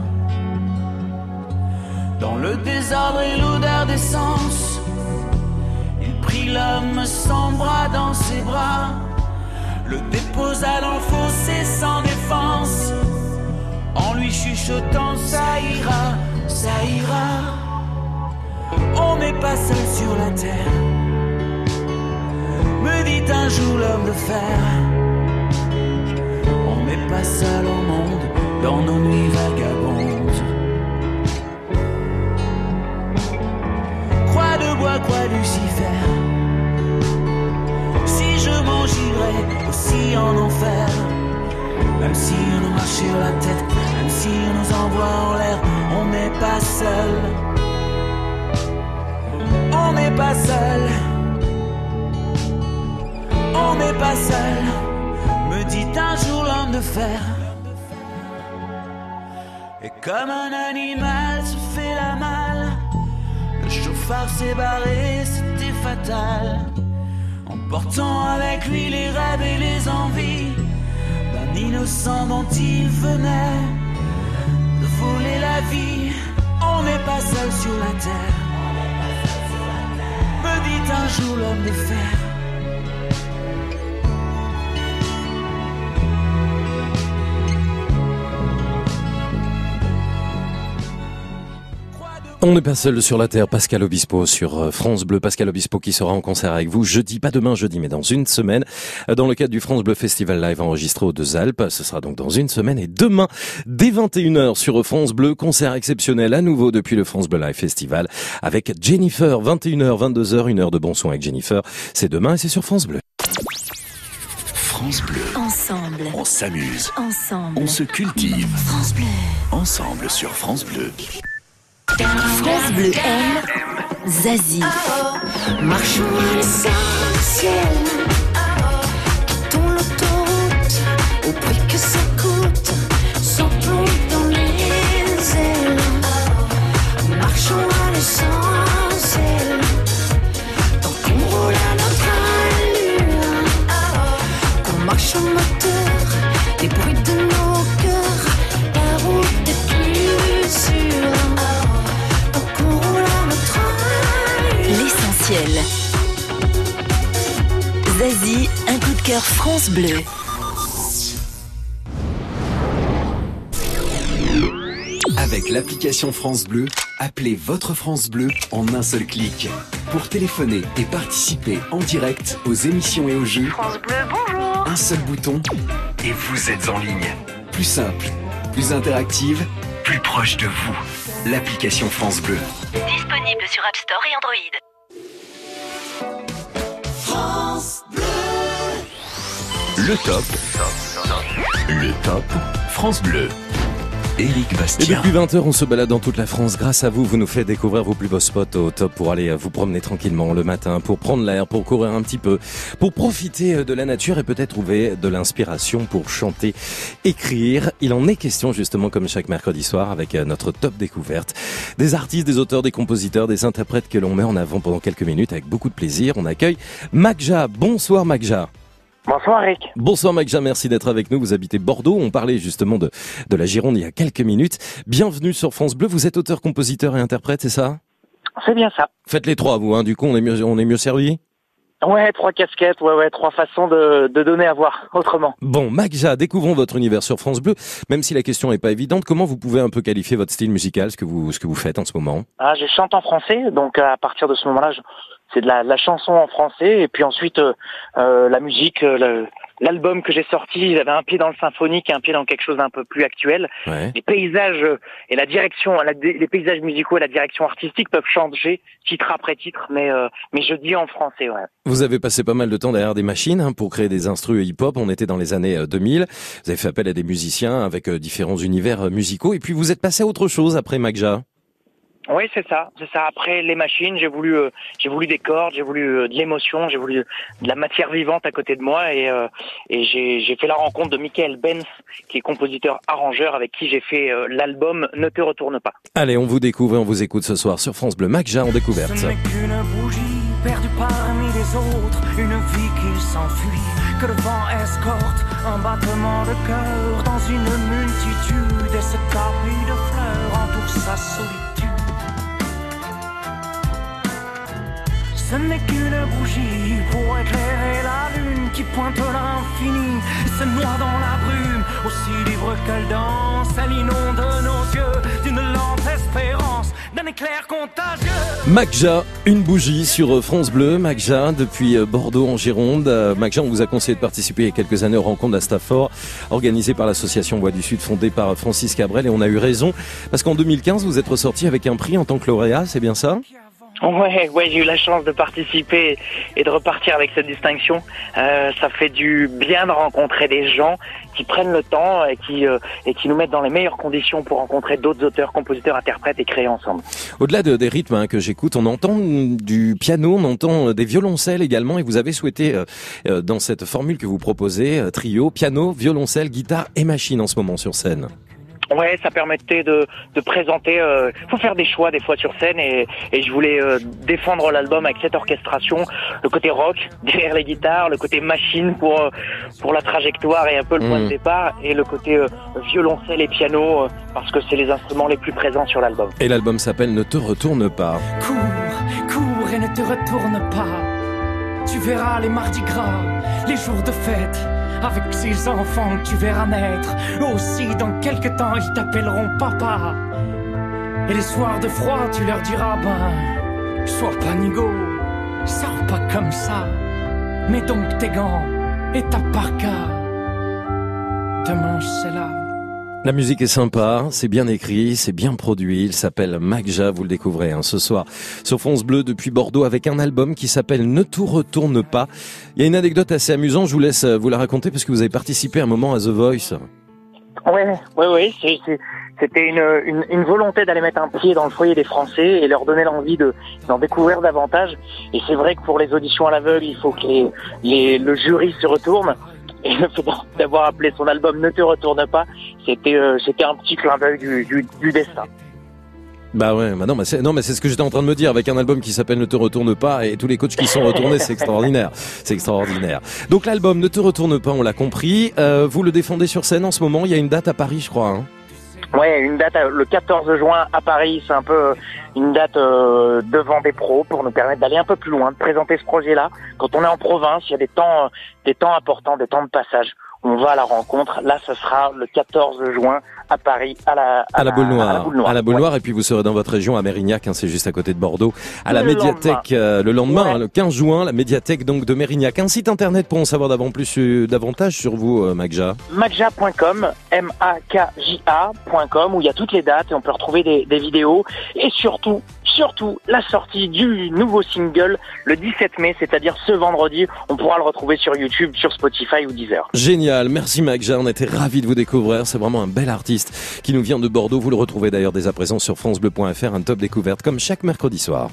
Dans le désordre et l'odeur d'essence, il prit l'homme sans bras dans ses bras, le déposa dans le fossé sans défense, en lui chuchotant ça ira, ça ira. On n'est pas seul sur la terre, me dit un jour l'homme de fer. On n'est pas seul au monde dans nos nuits vagabondes. La tête, même si on nous envoie en l'air, on n'est pas seul. On n'est pas seul. On n'est pas seul. Me dit un jour l'homme de fer. Et comme un animal se fait la malle, le chauffard s'est barré, c'était fatal. Emportant avec lui les rêves et les envies d'un innocent dont il venait de voler la vie. On n'est pas seul sur la terre. Me dit un jour l'homme de fer. On n'est pas seul sur la terre, Pascal Obispo sur euh, France Bleu. Pascal Obispo qui sera en concert avec vous jeudi, pas demain jeudi, mais dans une semaine, euh, dans le cadre du France Bleu Festival Live enregistré aux Deux Alpes. Ce sera donc dans une semaine et demain, dès 21h sur France Bleu, concert exceptionnel à nouveau depuis le France Bleu Live Festival avec Jennifer, 21h, 22h, une heure de bon son avec Jennifer. C'est demain et c'est sur France Bleu. France Bleu. Ensemble. On s'amuse. Ensemble. On se cultive. France Bleu. Ensemble sur France Bleu. France Bleu aime Zazie. Marchons à l'essentiel. Quittons l'autoroute au prix que ça coûte. Plomb dans les ailes. Marchons à l'essentiel. Tant qu'on roule à notre allure. Qu'on marche en. L'essentiel. Zazie, un coup de cœur France Bleu. Avec l'application France Bleu, appelez votre France Bleu en un seul clic. Pour téléphoner et participer en direct aux émissions et aux jeux, France Bleu, bonjour. un seul bouton et vous êtes en ligne. Plus simple, plus interactive, plus proche de vous. L'application France Bleu. Disponible sur App Store et Android. France Bleu. Le top. Le top France Bleu. Et depuis 20h, on se balade dans toute la France. Grâce à vous, vous nous faites découvrir vos plus beaux spots au top pour aller vous promener tranquillement le matin, pour prendre l'air, pour courir un petit peu, pour profiter euh, de la nature et peut-être trouver de l'inspiration pour chanter, écrire. Il en est question justement comme chaque mercredi soir avec euh, notre top découverte. Des artistes, des auteurs, des compositeurs, des interprètes que l'on met en avant pendant quelques minutes avec beaucoup de plaisir. On accueille Magja. Bonsoir Magja. Bonsoir Eric. Bonsoir Magja, merci d'être avec nous. Vous habitez Bordeaux. On parlait justement de, de la Gironde il y a quelques minutes. Bienvenue sur France Bleu. Vous êtes auteur, compositeur et interprète, c'est ça? C'est bien ça. Faites les trois, vous. Hein. Du coup, on est mieux, on est mieux servi? Ouais, trois casquettes, ouais, ouais, trois façons de, de donner à voir autrement. Bon, Magja, découvrons votre univers sur France Bleu. Même si la question n'est pas évidente, comment vous pouvez un peu qualifier votre style musical, ce que vous, ce que vous faites en ce moment? Ah, je chante en français, donc à partir de ce moment-là, je- c'est de la, la chanson en français, et puis ensuite euh, euh, la musique, euh, le- l'album que j'ai sorti, il avait un pied dans le symphonique et un pied dans quelque chose d'un peu plus actuel. Ouais. Les paysages euh, et la direction, la- les paysages musicaux et la direction artistique peuvent changer titre après titre, mais euh, mais je dis en français, ouais. Vous avez passé pas mal de temps derrière des machines hein, pour créer des instrus hip-hop. On était dans les années euh, 2000. Vous avez fait appel à des musiciens avec différents univers musicaux. Et puis vous êtes passé à autre chose après Magja. Oui, c'est ça, c'est ça. Après les machines, j'ai voulu, euh, j'ai voulu des cordes, j'ai voulu euh, de l'émotion, j'ai voulu de la matière vivante à côté de moi, et, euh, et j'ai, j'ai fait la rencontre de Michael Benz, qui est compositeur-arrangeur, avec qui j'ai fait euh, l'album Ne te retourne pas. Allez, on vous découvre et on vous écoute ce soir sur France Bleu. Magja en découverte. Ce n'est qu'une bougie perdue parmi les autres, une vie qui s'enfuit, que le vent escorte, un battement de cœur dans une multitude, et ce tapis de fleurs entoure sa solitude. Ce. Magja, une bougie sur France Bleu. Magja, depuis euh, Bordeaux en Gironde. Euh, Magja, on vous a conseillé de participer il y a quelques années aux rencontres à Stafford, organisées par l'association Voix du Sud, fondée par Francis Cabrel. Et on a eu raison, parce qu'en 2015, vous êtes ressorti avec un prix en tant que lauréat, c'est bien ça? Ouais, ouais, j'ai eu la chance de participer et de repartir avec cette distinction. Euh, ça fait du bien de rencontrer des gens qui prennent le temps et qui euh, et qui nous mettent dans les meilleures conditions pour rencontrer d'autres auteurs, compositeurs, interprètes et créer ensemble. Au-delà de- des rythmes hein, que j'écoute, on entend du piano, on entend euh, des violoncelles également, et vous avez souhaité, euh, euh, dans cette formule que vous proposez, euh, trio, piano, violoncelle, guitare et machine en ce moment sur scène. Ouais, ça permettait de, de présenter. Euh, faut faire des choix des fois sur scène et, et je voulais euh, défendre l'album avec cette orchestration, le côté rock derrière les guitares, le côté machine pour euh, pour la trajectoire et un peu le point Mm. de départ, et le côté euh, violoncelle et piano euh, parce que c'est les instruments les plus présents sur l'album. Et l'album s'appelle Ne te retourne pas. Cours, cours et ne te retourne pas. Tu verras les mardis gras, les jours de fête, avec ces enfants que tu verras naître. Aussi, dans quelques temps, ils t'appelleront papa. Et les soirs de froid, tu leur diras, ben, sois pas nigo, sors pas comme ça. Mets donc tes gants et ta parka. Demain, c'est là. La musique est sympa, c'est bien écrit, c'est bien produit. Il s'appelle Magja, vous le découvrez hein, ce soir sur France Bleu depuis Bordeaux avec un album qui s'appelle Ne tout retourne pas. Il y a une anecdote assez amusante, je vous laisse euh, vous la raconter parce que vous avez participé un moment à The Voice. Ouais. c'est- c'est- C'était une, volonté d'aller mettre un pied dans le foyer des Français et leur donner l'envie de d'en découvrir davantage. Et c'est vrai que pour les auditions à l'aveugle, il faut que le jury se retourne. D'avoir appelé son album Ne te retourne pas, c'était euh, un petit clin d'œil du, du, du destin. Bah ouais, bah non, mais c'est, non, mais c'est ce que j'étais en train de me dire avec un album qui s'appelle Ne te retourne pas et tous les coachs qui sont retournés, c'est extraordinaire. C'est extraordinaire. Donc l'album Ne te retourne pas, on l'a compris. Euh, vous le défendez sur scène en ce moment. Il y a une date à Paris, je crois. Hein. Ouais, une date euh, le 14 juin à Paris, c'est un peu euh, une date euh, devant des pros pour nous permettre d'aller un peu plus loin, de présenter ce projet-là. Quand on est en province, il y a des temps, des temps importants, des temps de passage. On va à la rencontre. Là, ce sera le 14 juin à Paris, à la, À la boule noire, boule noire. à la boule Ouais. et puis vous serez dans votre région à Mérignac, hein, c'est juste à côté de Bordeaux, à la Le médiathèque euh, le lendemain, hein, le 15 juin, la médiathèque donc de Mérignac. Un site internet pour en savoir plus, euh, davantage sur vous, euh, Magja. Magja.com, M-A-K-J-A.com, où il y a toutes les dates et on peut retrouver des, des vidéos. Et surtout, surtout la sortie du nouveau single le 17 mai, c'est-à-dire ce vendredi. On pourra le retrouver sur YouTube, sur Spotify ou Deezer. Génial, merci Magja, on était ravis de vous découvrir, c'est vraiment un bel artiste qui nous vient de Bordeaux, vous le retrouvez d'ailleurs dès à présent sur francebleu.fr, un top découverte comme chaque mercredi soir.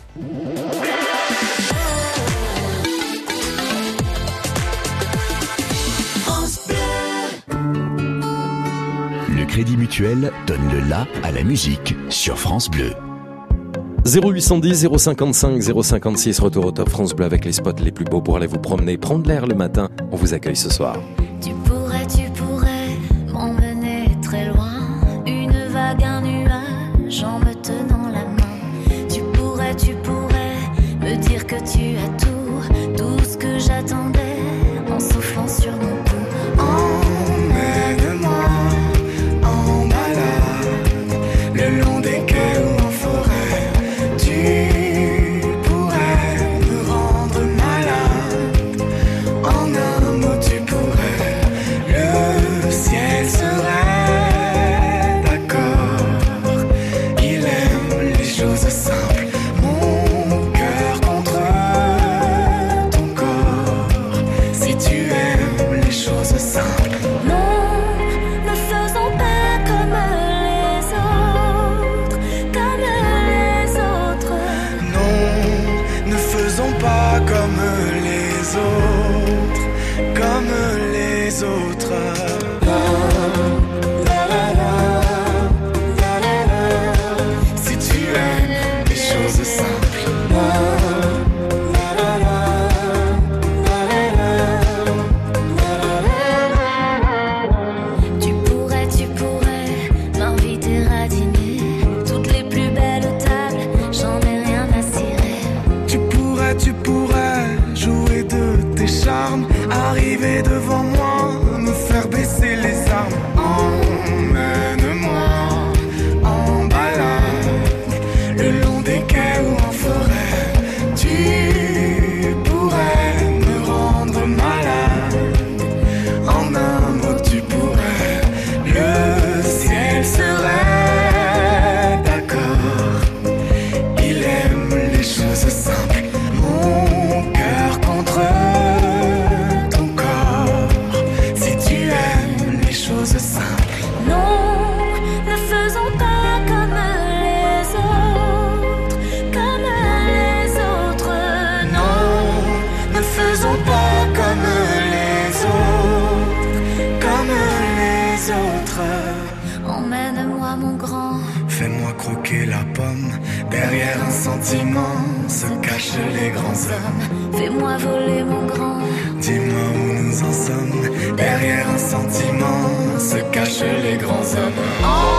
Le Crédit Mutuel donne le la à la musique sur France Bleu. 0810 055 056, retour au top France Bleu avec les spots les plus beaux pour aller vous promener, prendre l'air le matin. On vous accueille ce soir. Tu Derrière un sentiment se cachent les grands hommes.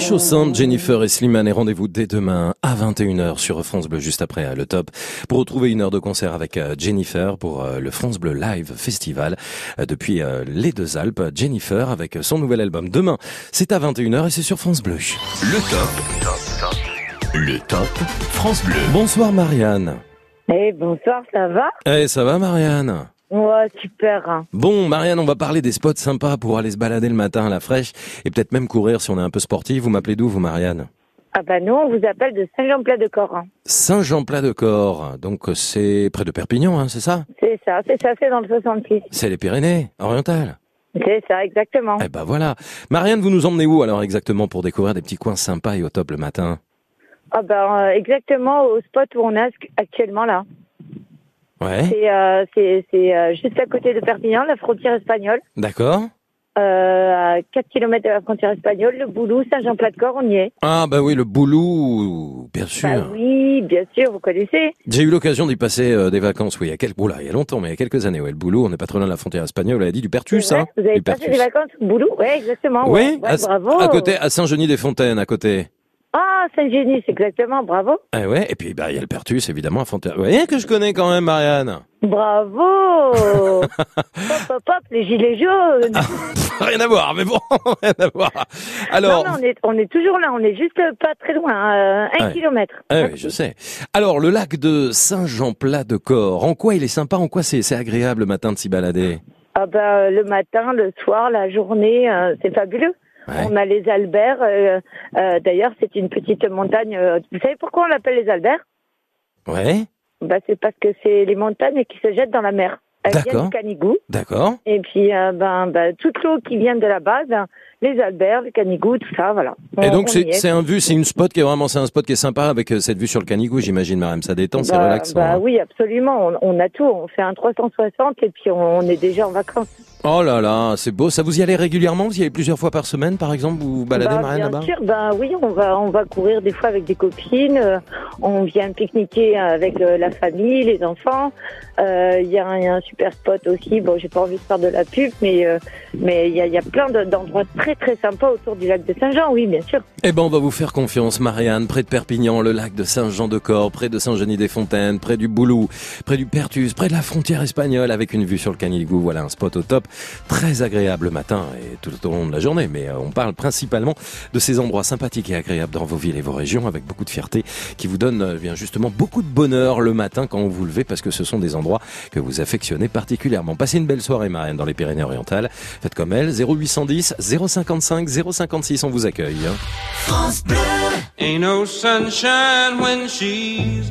Simples, Jennifer et Slimane et rendez-vous dès demain à 21h sur France Bleu juste après le top pour retrouver une heure de concert avec euh, Jennifer pour euh, le France Bleu Live Festival euh, depuis les deux Alpes. Jennifer avec son nouvel album demain. C'est à 21h et c'est sur France Bleu. Le top. Le top France Bleu. Bonsoir Marianne. Eh, bonsoir, ça va? Eh, ça va Marianne? Ouais, super. hein. Bon, Marianne, on va parler des spots sympas pour aller se balader le matin à la fraîche et peut-être même courir si on est un peu sportif. Vous m'appelez d'où, vous, Marianne? Ah bah nous, on vous appelle de Saint-Jean-Plat-de-Corps. hein. Saint-Jean-Plat-de-Corps. Donc, euh, c'est près de Perpignan, hein, c'est ça? C'est ça, c'est ça, c'est dans le 66. C'est les Pyrénées, orientales. C'est ça, exactement. Eh ben voilà. Marianne, vous nous emmenez où alors exactement pour découvrir des petits coins sympas et au top le matin? Ah bah euh, exactement au spot où on est actuellement là. Ouais. C'est euh, c'est c'est, euh, juste à côté de Perpignan, la frontière espagnole. D'accord. euh, à 4 km de la frontière espagnole, le Boulou, Saint-Jean-Plat-de-Corps, on y est. Ah bah oui, le Boulou, bien sûr. Bah oui, bien sûr, vous connaissez. J'ai eu l'occasion d'y passer euh, des vacances, oui, il y a quelques, il y a longtemps, mais il y a quelques années, ouais, le Boulou, on n'est pas trop loin de la frontière espagnole, elle a dit du Pertus, hein. Vous avez du passé Pertus. des vacances au Boulou Oui, exactement. Oui, ouais. Ouais, bravo. à côté, à Saint-Genis-des-Fontaines, à côté. Ah, Saint-Génis, exactement, bravo. Ah ouais, et puis bah il y a le Pertus, évidemment, à Fontaine. Vous voyez que je connais quand même, Marianne. Bravo Pop, pop, pop, les gilets jaunes Rien à voir, mais bon, rien à voir. Alors, Non, non, on est, on est toujours là, on est juste pas très loin, euh, un Ouais. kilomètre. Ah oui, je sais. Alors, le lac de Saint-Jean-Plat-de-Corps, en quoi il est sympa, en quoi c'est c'est agréable le matin de s'y balader? Ah bah, le matin, le soir, la journée, euh, c'est fabuleux. On a les Alberts. euh, euh, D'ailleurs, c'est une petite montagne. euh, vous savez pourquoi on l'appelle les Alberts? Ouais, bah, C'est parce que c'est les montagnes qui se jettent dans la mer. Elles viennent D'accord. du Canigou. d'accord. Et puis, euh, ben, ben, toute l'eau qui vient de là-bas, ben, les Alberts, le Canigou, tout ça, voilà. Et On- donc, on c'est un vue, c'est une spot qui est vraiment, c'est un spot qui est sympa avec cette vue sur le Canigou, j'imagine, Mariam. Ça détend, c'est Bah, relaxant. bah hein. oui, absolument. On, on a tout. On fait un 360 et puis on, on est déjà en vacances. Oh là là, c'est beau. Ça vous y allez régulièrement? Vous y allez plusieurs fois par semaine, par exemple? Vous baladez, Bah, Marianne, bien là-bas? sûr, ben oui, on va on va courir des fois avec des copines. euh, on vient pique-niquer avec euh, la famille, les enfants. Euh, Il y, a un- il y a un super spot aussi. Bon, j'ai pas envie de faire de la pub, mais mais il y a, y a plein de- d'endroits très très sympas autour du lac de Saint-Jean. Oui, bien sûr. Eh ben, on va vous faire confiance, Marianne, près de Perpignan, le lac de Saint-Jean-de-Corps, près de Saint-Genis-des-Fontaines, près du Boulou, près du Pertus, près de la frontière espagnole, avec une vue sur le Canigou. Voilà un spot au top, très agréable le matin et tout au long de la journée. Mais euh, on parle principalement de ces endroits sympathiques et agréables dans vos villes et vos régions, avec beaucoup de fierté, qui vous donnent euh, bien justement beaucoup de bonheur le matin quand vous vous levez, parce que ce sont des endroits que vous affectionnez particulièrement. Passez une belle soirée, Marianne, dans les Pyrénées-Orientales. Faites comme elle, 0810 055 056, on vous accueille. hein. France Bleu. Ain't no sunshine when she's.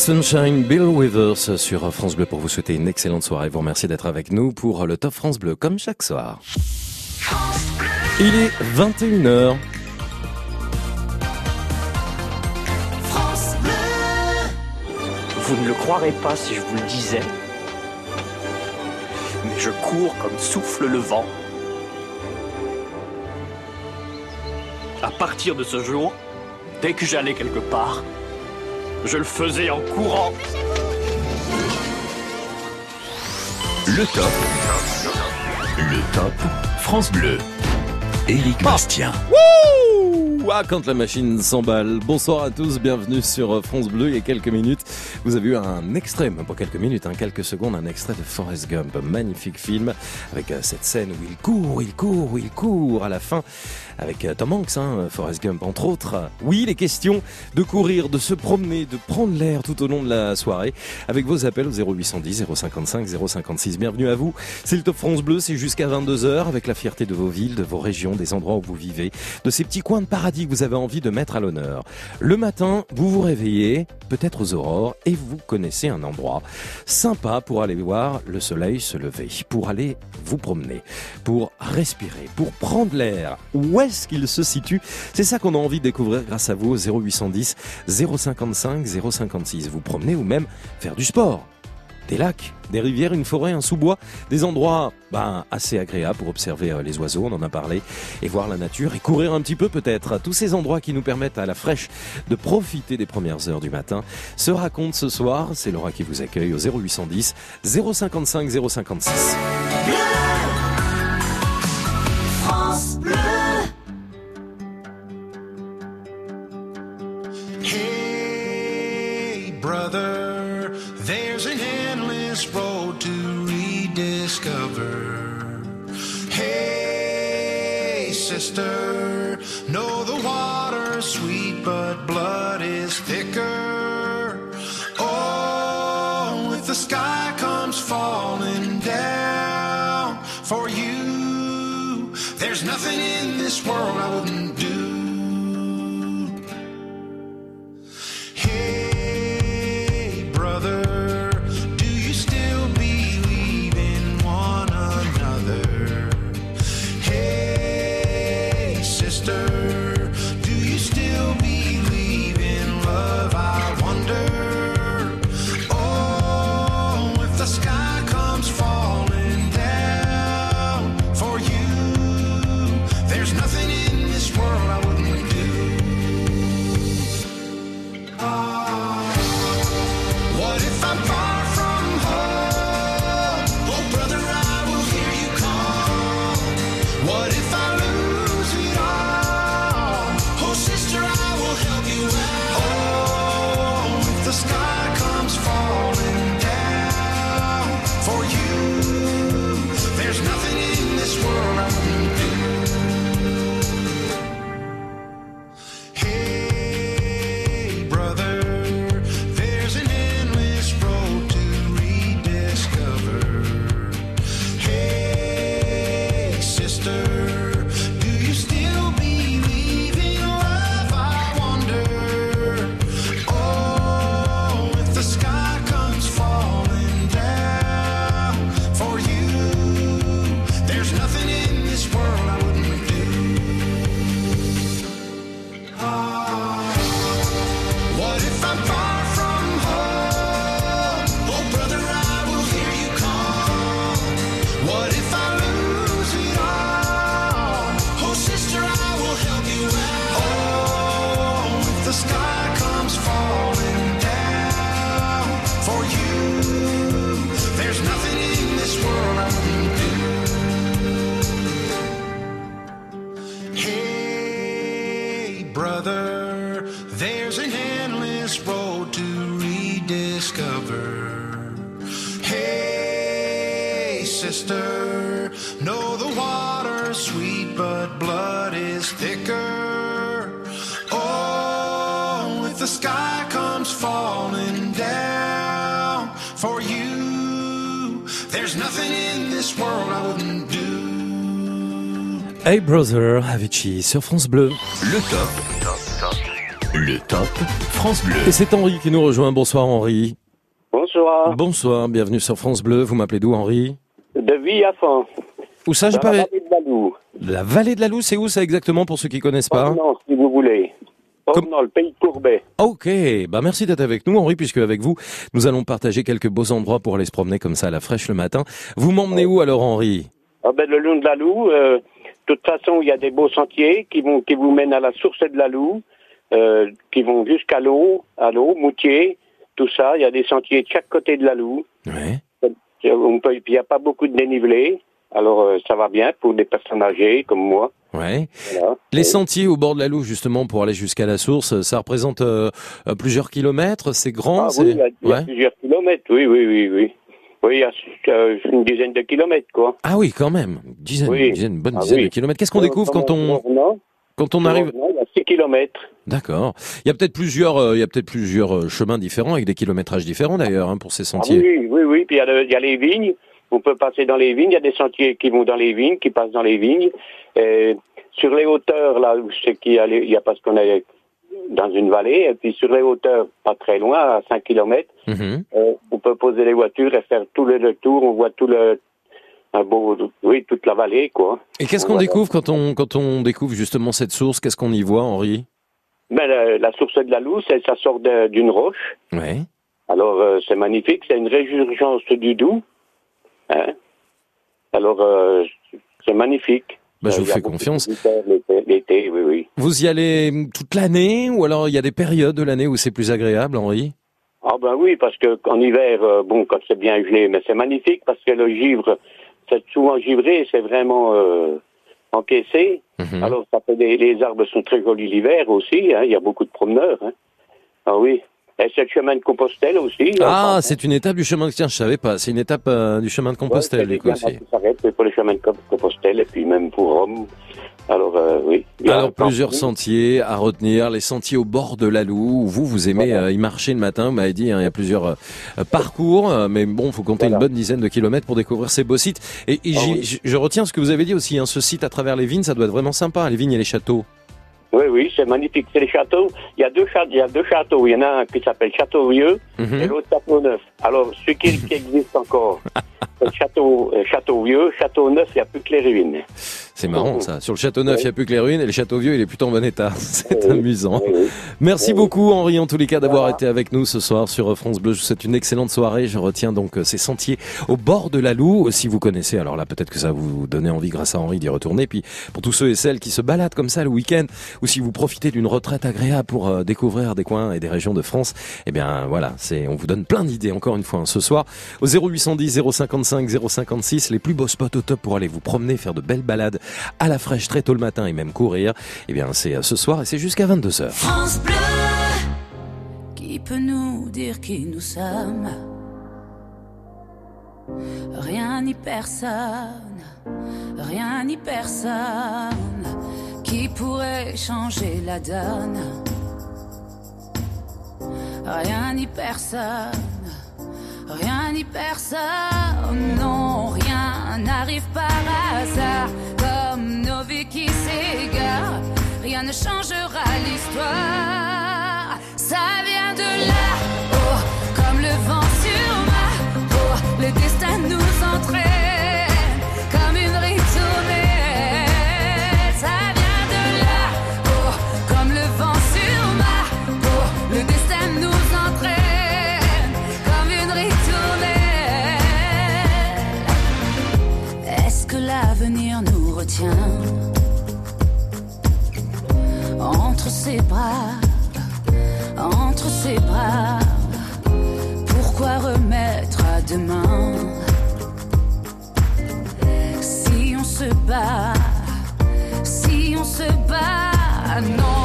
Sunshine, Bill Withers sur France Bleu pour vous souhaiter une excellente soirée. Vous remercier d'être avec nous pour le Top France Bleu comme chaque soir. Il est 21h. France Bleu. Vous ne le croirez pas si je vous le disais, mais je cours comme souffle le vent. À partir de ce jour, dès que j'allais quelque part, je le faisais en courant. Le top. Le top France Bleu. Éric Bastien. Wouh Ouah, quand la machine s'emballe. Bonsoir à tous, bienvenue sur France Bleu. Il y a quelques minutes, vous avez eu un extrait, même pas quelques minutes, hein, quelques secondes, un extrait de Forrest Gump. Magnifique film avec euh, cette scène où il court, il court, il court à la fin avec euh, Tom Hanks, hein, Forrest Gump entre autres. Oui, les questions de courir, de se promener, de prendre l'air tout au long de la soirée avec vos appels au 0810 055 056. Bienvenue à vous. C'est le Top France Bleu, c'est jusqu'à 22h avec la fierté de vos villes, de vos régions, des endroits où vous vivez, de ces petits coins de paradis que vous avez envie de mettre à l'honneur. Le matin, vous vous réveillez, peut-être aux aurores, et vous connaissez un endroit sympa pour aller voir le soleil se lever, pour aller vous promener, pour respirer, pour prendre l'air. Qu'il se situe C'est ça qu'on a envie de découvrir grâce à vous au 0810 055 056. Vous promenez ou même faire du sport des lacs, des rivières, une forêt, un sous-bois, des endroits ben, assez agréables pour observer euh, les oiseaux, on en a parlé, et voir la nature et courir un petit peu peut-être. Tous ces endroits qui nous permettent à la fraîche de profiter des premières heures du matin se racontent ce soir. C'est Laura qui vous accueille au 0810 055 056. Sister, know the water sweet, but blood Hey Brother, Avicii sur France Bleu. Le top. Le top France Bleu. Et c'est Henri qui nous rejoint. Bonsoir Henri. Bonsoir. Bonsoir, bienvenue sur France Bleu. Vous m'appelez d'où Henri? De Villafan. Où ça, j'ai pas... la vallée de la Loue. La vallée de la Loue, c'est où ça exactement pour ceux qui connaissent pas? Non, si vous voulez. Dans le pays de Courbet. Ok, bah merci d'être avec nous Henri, puisque avec vous, nous allons partager quelques beaux endroits pour aller se promener comme ça à la fraîche le matin. Vous m'emmenez où alors Henri? Ah ben, le long de la Loue, euh, de toute façon, il y a des beaux sentiers qui vont qui vous mènent à la source de la Loue, euh, qui vont jusqu'à l'eau, à l'eau, Moutier, tout ça. Il y a des sentiers de chaque côté de la Loue. On peut, il n'y a pas beaucoup de dénivelé, alors euh, ça va bien pour des personnes âgées comme moi. Ouais. Voilà. Les sentiers au bord de la Loue, justement, pour aller jusqu'à la source, ça représente euh, euh, plusieurs kilomètres. C'est grand. Ah oui, il y a, il y a Ouais. plusieurs kilomètres, oui, oui, oui, oui. Oui, il y a euh, une dizaine de kilomètres, quoi. Ah oui, quand même. Une dizaine, Oui. une dizaine- bonne Ah dizaine oui. de kilomètres. Qu'est-ce qu'on découvre quand on, quand on arrive revenant, il y a 6 kilomètres. D'accord. Il y a peut-être plusieurs, euh, il y a peut-être plusieurs euh, chemins différents avec des kilométrages différents d'ailleurs hein, pour ces Ah sentiers. oui, oui, oui. Puis il y, a le- il y a les vignes. On peut passer dans les vignes. Il y a des sentiers qui vont dans les vignes, qui passent dans les vignes. Et sur les hauteurs, là où c'est qu'il y a, les- il y a parce qu'on est dans une vallée. Et puis sur les hauteurs, pas très loin, à 5 kilomètres, Mhm. euh, on peut poser les voitures et faire tout le, le tour. On voit tout le, un beau, oui, toute la vallée, quoi. Et qu'est-ce On qu'on découvre quand on quand on découvre justement cette source? Qu'est-ce qu'on y voit, Henri? Ben, la, la source de la Loue, c'est- ça sort d'une roche. Ouais. Alors, euh, c'est magnifique. C'est une résurgence du Doubs. Hein. Alors, euh, c'est magnifique. Bah, je Euh, vous fais confiance. L'été, oui, oui. Vous y allez hum, toute l'année ou alors il y a des périodes de l'année où c'est plus agréable, Henri? Ah ben oui, parce que qu'en hiver, euh, bon, quand c'est bien gelé, mais c'est magnifique parce que le givre, c'est souvent givré, c'est vraiment euh, encaissé. Mhm. Alors, ça fait des, les arbres sont très jolis l'hiver aussi. hein, Il y a beaucoup de promeneurs. hein. Ah oui. Et c'est le chemin de Compostelle aussi. Ah, c'est une étape du chemin de tiens, je savais pas. C'est une étape euh, du chemin de Compostelle, du coup, aussi. S'arrête pour le chemin de Com- Compostelle et puis même pour Rome. Alors, euh, oui. Il Alors plusieurs sentiers à retenir, les sentiers au bord de la Loue. où Vous, vous aimez euh, y marcher le matin, vous m'avez dit, hein, il y a plusieurs euh, parcours, mais bon, faut compter une bonne dizaine de kilomètres pour découvrir ces beaux sites. Et, et Ah oui. je retiens ce que vous avez dit aussi, hein, ce site à travers les vignes, ça doit être vraiment sympa, les vignes et les châteaux. Oui, oui, c'est magnifique. C'est les châteaux. Il y a deux châteaux. Il y a deux châteaux. Il y en a un qui s'appelle Château Vieux Mhm. et l'autre Château Neuf. Alors, ce qui, qui existe encore, c'est le Château, euh, Château Vieux. Château Neuf, il n'y a plus que les ruines. C'est marrant ça. Sur le château neuf, il n'y a plus que les ruines et le château vieux, il est plutôt en bon état. C'est amusant. Merci beaucoup Henri en tous les cas d'avoir été avec nous ce soir sur France Bleu. Je vous souhaite une excellente soirée. Je retiens donc euh, ces sentiers au bord de la Loue. Si vous connaissez, alors là peut-être que ça va vous donner envie grâce à Henri d'y retourner. Puis pour tous ceux et celles qui se baladent comme ça le week-end ou si vous profitez d'une retraite agréable pour euh, découvrir des coins et des régions de France, eh bien voilà, c'est on vous donne plein d'idées encore une fois hein, ce soir au 0810 055 056 les plus beaux spots au top pour aller vous promener, faire de belles balades à la fraîche très tôt le matin et même courir. Eh bien c'est euh, ce soir et c'est jusqu'à 22h. France Bleu. Qui peut nous dire qui nous sommes? Rien ni personne, rien ni personne qui pourrait changer la donne. Rien ni personne, rien ni personne, non, rien n'arrive par hasard. Comme nos vies qui s'égarent, rien ne changera l'histoire. Si on se bat, si on se bat? Non,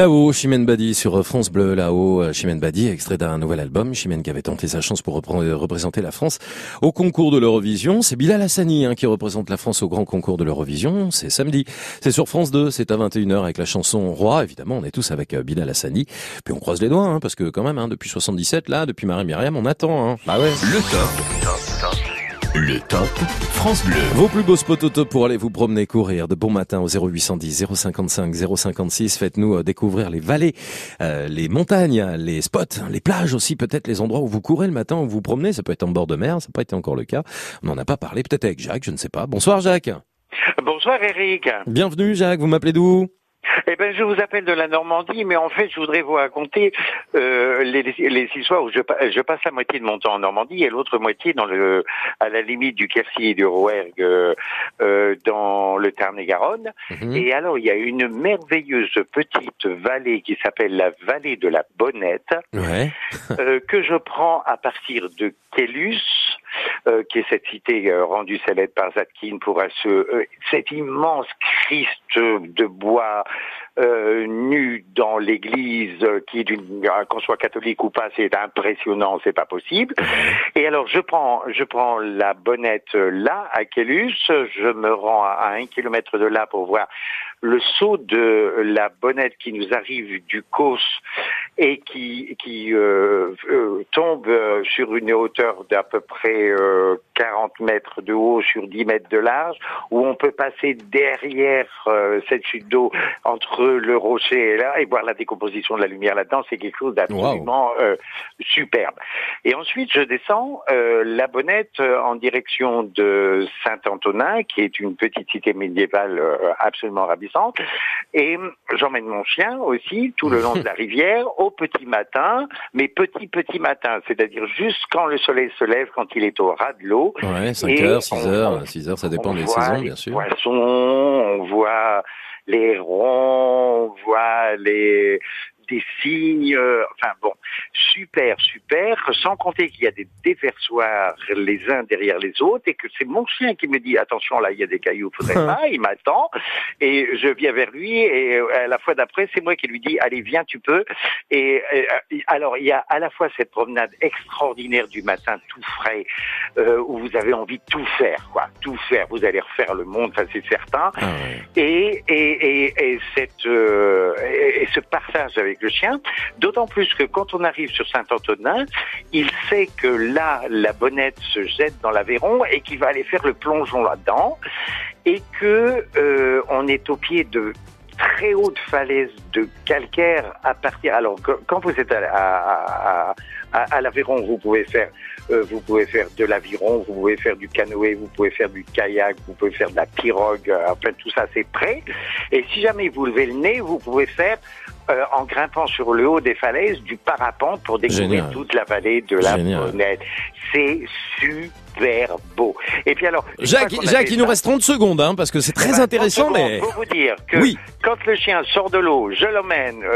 Là-haut, Chimène Badi sur France Bleu. Là-haut, euh, Chimène Badi, extrait d'un nouvel album. Chimène qui avait tenté sa chance pour euh, représenter la France au concours de l'Eurovision. C'est Bilal Hassani hein, qui représente la France au grand concours de l'Eurovision. C'est samedi. C'est sur France 2. C'est à 21h avec la chanson Roi. Évidemment, on est tous avec euh, Bilal Hassani. Puis on croise les doigts, hein, parce que quand même, hein, depuis 77, là, depuis Marie-Myriam, on attend. Hein. Bah ouais. Le top. Le top France Bleu. Vos plus beaux spots au top pour aller vous promener, courir de bon matin au 0810 055 056. Faites-nous euh, découvrir les vallées, euh, les montagnes, les spots, les plages aussi, peut-être les endroits où vous courez le matin, où vous vous promenez. Ça peut être en bord de mer, ça n'a pas été encore le cas. On n'en a pas parlé, peut-être avec Jacques, je ne sais pas. Bonsoir Jacques. Bonsoir Eric. Bienvenue Jacques, vous m'appelez d'où? Eh ben, je vous appelle de la Normandie, mais en fait, je voudrais vous raconter euh, les, les histoires où je, je passe la moitié de mon temps en Normandie et l'autre moitié dans le, à la limite du Quercy et du Rouergue, euh, euh, dans le Tarn-et-Garonne. Et alors, il y a une merveilleuse petite vallée qui s'appelle la vallée de la Bonnette, Ouais. euh, que je prends à partir de Kellus, euh, qui est cette cité euh, rendue célèbre par Zadkine pour ce, euh, cet immense Christ de bois euh, nu dans l'église, euh, qui euh, qu'on soit catholique ou pas, c'est impressionnant, c'est pas possible. Et alors je prends, je prends la bonnette euh, là à Kellus, je me rends à un kilomètre de là pour voir le saut de la bonnette qui nous arrive du Causse et qui, qui euh, euh, tombe euh, sur une hauteur d'à peu près euh, 40 mètres de haut sur 10 mètres de large, où on peut passer derrière euh, cette chute d'eau entre le rocher et là et voir la décomposition de la lumière là-dedans, c'est quelque chose d'absolument euh, superbe. Et ensuite, je descends euh, la bonnette en direction de Saint-Antonin, qui est une petite cité médiévale euh, absolument ravissante. Et j'emmène mon chien aussi tout le long de la rivière au petit matin, mais petit petit matin, c'est-à-dire juste quand le soleil se lève, quand il est au ras de l'eau. Ouais, 5 Et heures, 6 on- heures, 6 heures, ça dépend des saisons, bien sûr. poissons, on voit les ronds, on voit les des cygnes, euh, enfin bon, super, super, sans compter qu'il y a des déversoirs les uns derrière les autres et que c'est mon chien qui me dit attention là il y a des cailloux, faudrait pas, il m'attend. Et je viens vers lui et euh, à la fois d'après c'est moi qui lui dis allez viens tu peux. Et euh, alors il y a à la fois cette promenade extraordinaire du matin tout frais euh, où vous avez envie de tout faire quoi, tout faire, vous allez refaire le monde, ça c'est certain. Et, et, et, et, cette, euh, et, et ce partage avec le chien, d'autant plus que quand on arrive sur Saint-Antonin, il sait que là, la bonnette se jette dans l'Aveyron et qu'il va aller faire le plongeon là-dedans et que euh, on est au pied de très hautes falaises de calcaire à partir. Alors quand vous êtes à l'Aveyron, vous pouvez faire euh, vous pouvez faire de l'aviron, vous pouvez faire du canoë, vous pouvez faire du kayak, vous pouvez faire de la pirogue, euh, enfin tout ça c'est prêt. Et si jamais vous levez le nez, vous pouvez faire euh, en grimpant sur le haut des falaises du parapente pour découvrir Génial. toute la vallée de la. Bonnette. C'est super beau. Et puis alors, Jacques, Jacques, il nous reste 30 secondes, hein, parce que c'est très eh ben, intéressant, 30 secondes mais... Pour vous dire que Oui. quand le chien sort de l'eau, je l'emmène euh,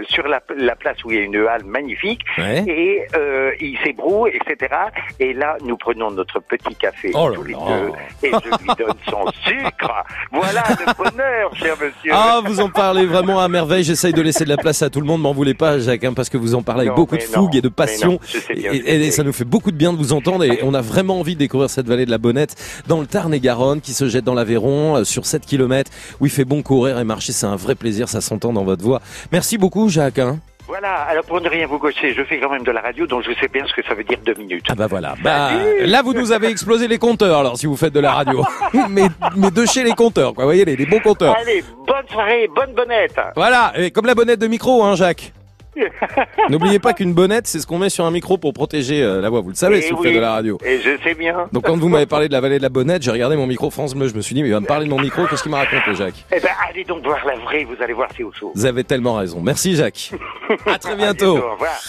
euh, sur la, la place où il y a une halle magnifique Ouais. et euh, il s'ébroue, etc. Et là, nous prenons notre petit café Oh tous les deux et je lui donne son sucre. Voilà le bonheur, cher monsieur. Ah, vous en parlez vraiment à merveille. J'essaye de laisser de la place à tout le monde. M'en voulez pas, Jacques, hein, parce que vous en parlez avec Non, beaucoup de fougue non, et de passion. non, et, et ça nous fait beaucoup de bien de vous entendre. Et on a vraiment envie de découvrir cette vallée de la Bonnette dans le Tarn-et-Garonne qui se jette dans l'Aveyron euh, sur 7 km où il fait bon courir et marcher. C'est un vrai plaisir. Ça s'entend dans votre voix. Merci beaucoup, Jacques. hein. Voilà, alors pour ne rien vous gaucher, je fais quand même de la radio, donc je sais bien ce que ça veut dire deux minutes. Ah bah voilà. Bah, là, vous nous avez explosé les compteurs, alors, si vous faites de la radio. mais, mais de chez les compteurs, quoi. Vous voyez, les, les bons compteurs. Allez, bonne soirée, bonne bonnette. Voilà. Et comme la bonnette de micro, hein, Jacques. N'oubliez pas qu'une bonnette, c'est ce qu'on met sur un micro pour protéger euh, la voix. Vous le savez Eh si vous oui, faites de la radio. Et je sais bien. Donc quand vous m'avez parlé de la vallée de la Bonnette, j'ai regardé mon micro France Bleu. Je me suis dit, mais il va me parler de mon micro. Qu'est-ce qu'il m'a raconté, Jacques? Eh ben, allez donc voir la vraie, vous allez voir, c'est au chaud. Vous avez tellement raison. Merci, Jacques. À très bientôt. Au revoir.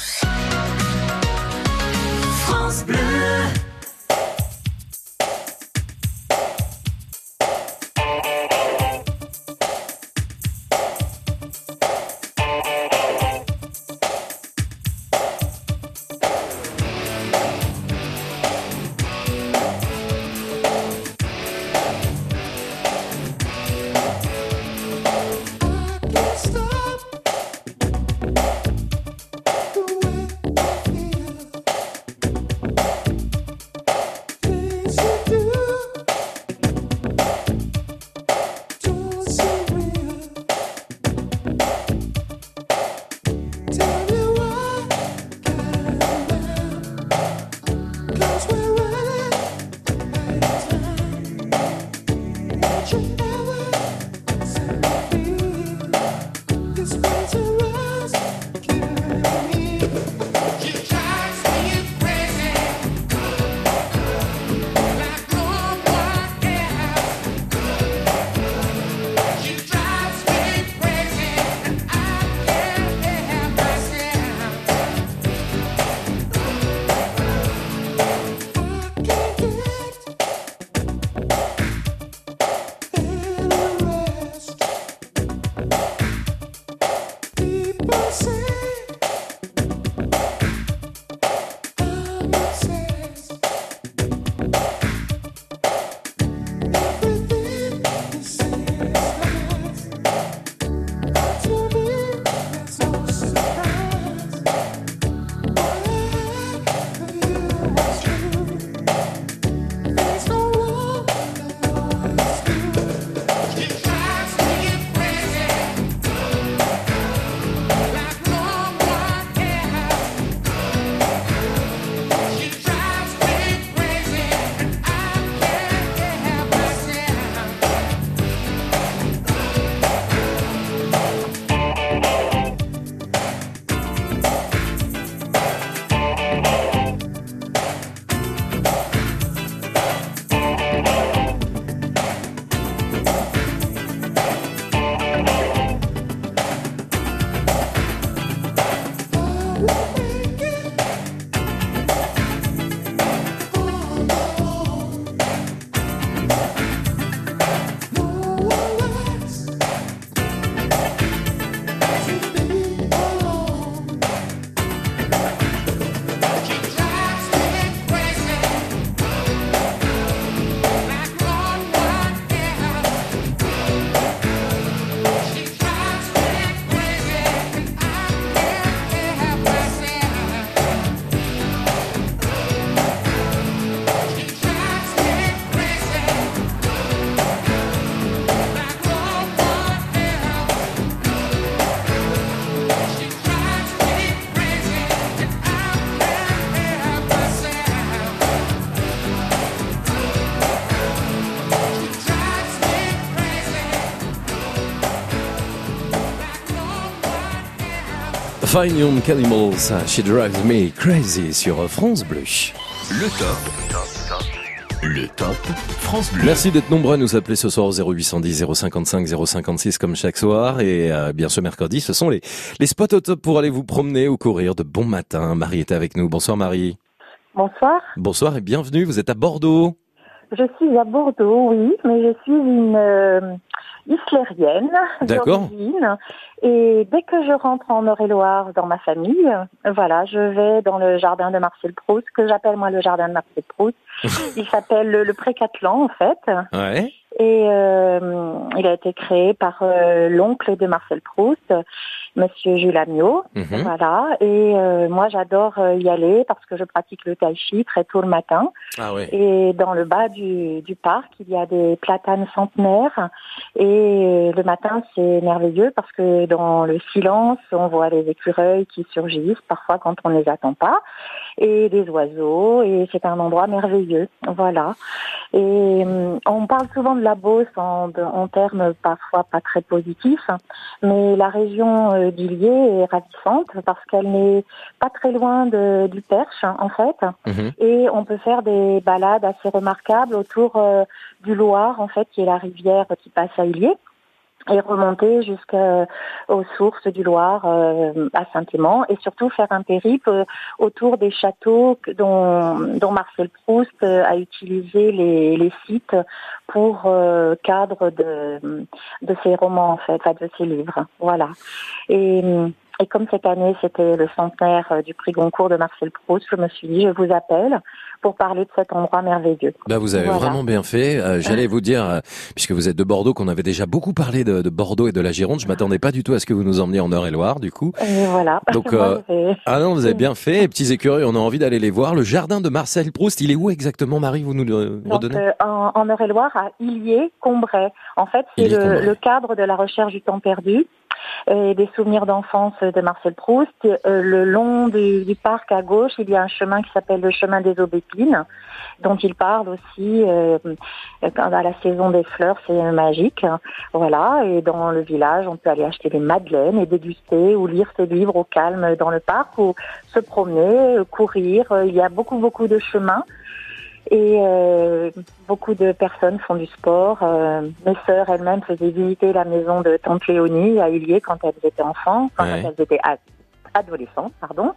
France Bleu. Fine Young Animals, She Drives Me Crazy sur France Bleu. Le top. Le top France Bleu. Merci d'être nombreux à nous appeler ce soir au 0810 055 056 comme chaque soir. Et euh, bien ce mercredi, ce sont les, les spots au top pour aller vous promener ou courir de bon matin. Marie est avec nous. Bonsoir Marie. Bonsoir. Bonsoir et bienvenue. Vous êtes à Bordeaux. Je suis à Bordeaux, oui, mais je suis une euh, islérienne D'accord. d'origine. Et dès que je rentre en Eure-et-Loire dans ma famille, voilà, je vais dans le jardin de Marcel Proust, que j'appelle moi le jardin de Marcel Proust. Il s'appelle le, le Pré-Catlan, en fait. Ouais. Et euh, il a été créé par euh, l'oncle de Marcel Proust, Monsieur Jules Amiot. Mhm. Voilà. Et euh, moi, j'adore euh, y aller parce que je pratique le tai chi très tôt le matin. Ah ouais. Et dans le bas du, du parc, il y a des platanes centenaires. Et le matin, c'est merveilleux parce que dans le silence, on voit les écureuils qui surgissent, parfois quand on ne les attend pas, et des oiseaux. Et c'est un endroit merveilleux. Voilà. Et hum, on parle souvent de la Beauce en, en termes parfois pas très positifs, mais la région euh, d'Illier est ravissante parce qu'elle n'est pas très loin de, du Perche, en fait. Et on peut faire des balades assez remarquables autour euh, du Loire, en fait, qui est la rivière qui passe à Illier et remonter jusqu'aux sources du Loire euh, à Saint-Aimant et surtout faire un périple euh, autour des châteaux dont, dont Marcel Proust euh, a utilisé les, les sites pour euh, cadre de, de ses romans en fait, de ses livres. Voilà. Et, et comme cette année c'était le centenaire euh, du prix Goncourt de Marcel Proust, je me suis dit je vous appelle pour parler de cet endroit merveilleux. Bah vous avez Voilà. vraiment bien fait. Euh, J'allais vous dire, euh, puisque vous êtes de Bordeaux, qu'on avait déjà beaucoup parlé de, de Bordeaux et de la Gironde. Je m'attendais pas du tout à ce que vous nous emmeniez en Eure-et-Loire, du coup. Et voilà. Donc, euh, ah non, vous avez bien fait. Les petits écureuils, on a envie d'aller les voir. Le jardin de Marcel Proust, il est où exactement, Marie Vous nous le redonnez? en, en Eure-et-Loire, à Illier-Combray. En fait, c'est le, le cadre de la recherche du temps perdu et des souvenirs d'enfance de Marcel Proust. Euh, le long du, du parc à gauche, il y a un chemin qui s'appelle le chemin des aubépines, dont il parle aussi euh, à la saison des fleurs, c'est magique. Voilà, et dans le village, on peut aller acheter des madeleines et déguster ou lire ses livres au calme dans le parc ou se promener, euh, courir. Euh, Il y a beaucoup, beaucoup de chemins. Et euh, beaucoup de personnes font du sport. Euh, mes sœurs elles-mêmes faisaient visiter la maison de Tante Léonie à Illier quand elles étaient enfants, Ouais. quand elles étaient ad- adolescentes, pardon.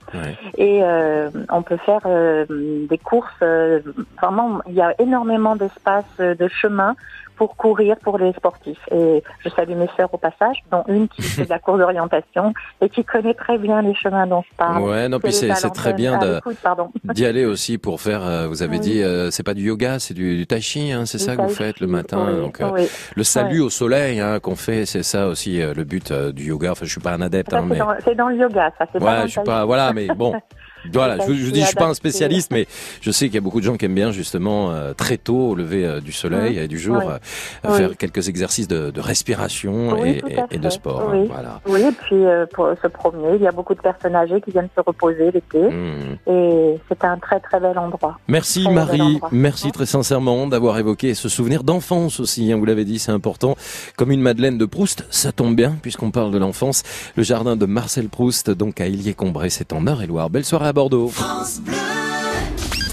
Et euh, on peut faire euh, des courses. euh, vraiment, il y a énormément d'espace euh, de chemin pour courir pour les sportifs. Et je salue mes sœurs au passage, dont une qui fait de la course d'orientation et qui connaît très bien les chemins dont je parle. Ouais, non, puis c'est très bien pardon. d'y aller aussi pour faire. euh, vous avez Oui. dit, euh, c'est pas du yoga, c'est du, du tai chi, hein, c'est ça que vous faites le matin. oui, donc euh, oui. le salut au soleil hein, qu'on fait, c'est ça aussi euh, le but euh, du yoga. Enfin, je suis pas un adepte, Ça, hein, c'est mais dans, c'est dans le yoga, ça. C'est pas Ouais, le je suis pas, voilà, mais bon. Voilà, je, je dis, je suis pas un spécialiste, mais je sais qu'il y a beaucoup de gens qui aiment bien justement euh, très tôt au lever euh, du soleil et du jour Oui. euh, Oui. faire quelques exercices de, de respiration Oui, et, de sport. hein, Oui. voilà. Oui, et puis pour se promener, il y a beaucoup de personnes âgées qui viennent se reposer l'été. Mhm. Et c'est un très très bel endroit. Merci Très Marie, merci très sincèrement d'avoir évoqué ce souvenir d'enfance aussi, hein, vous l'avez dit, c'est important. Comme une Madeleine de Proust, ça tombe bien puisqu'on parle de l'enfance. Le jardin de Marcel Proust, donc à Illier-Combray, c'est en Eure-et-Loire. Belle soirée à Bordeaux.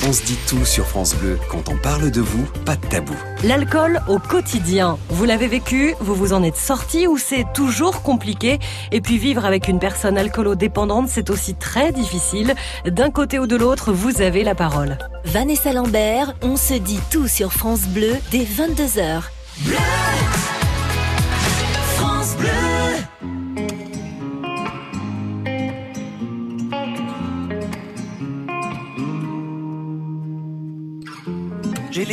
On se dit tout sur France Bleu. Quand on parle de vous, pas de tabou. L'alcool au quotidien. Vous l'avez vécu, vous vous en êtes sorti ou c'est toujours compliqué? Et puis vivre avec une personne alcoolo-dépendante, c'est aussi très difficile. D'un côté ou de l'autre, vous avez la parole. Vanessa Lambert, on se dit tout sur France Bleu dès 22h. France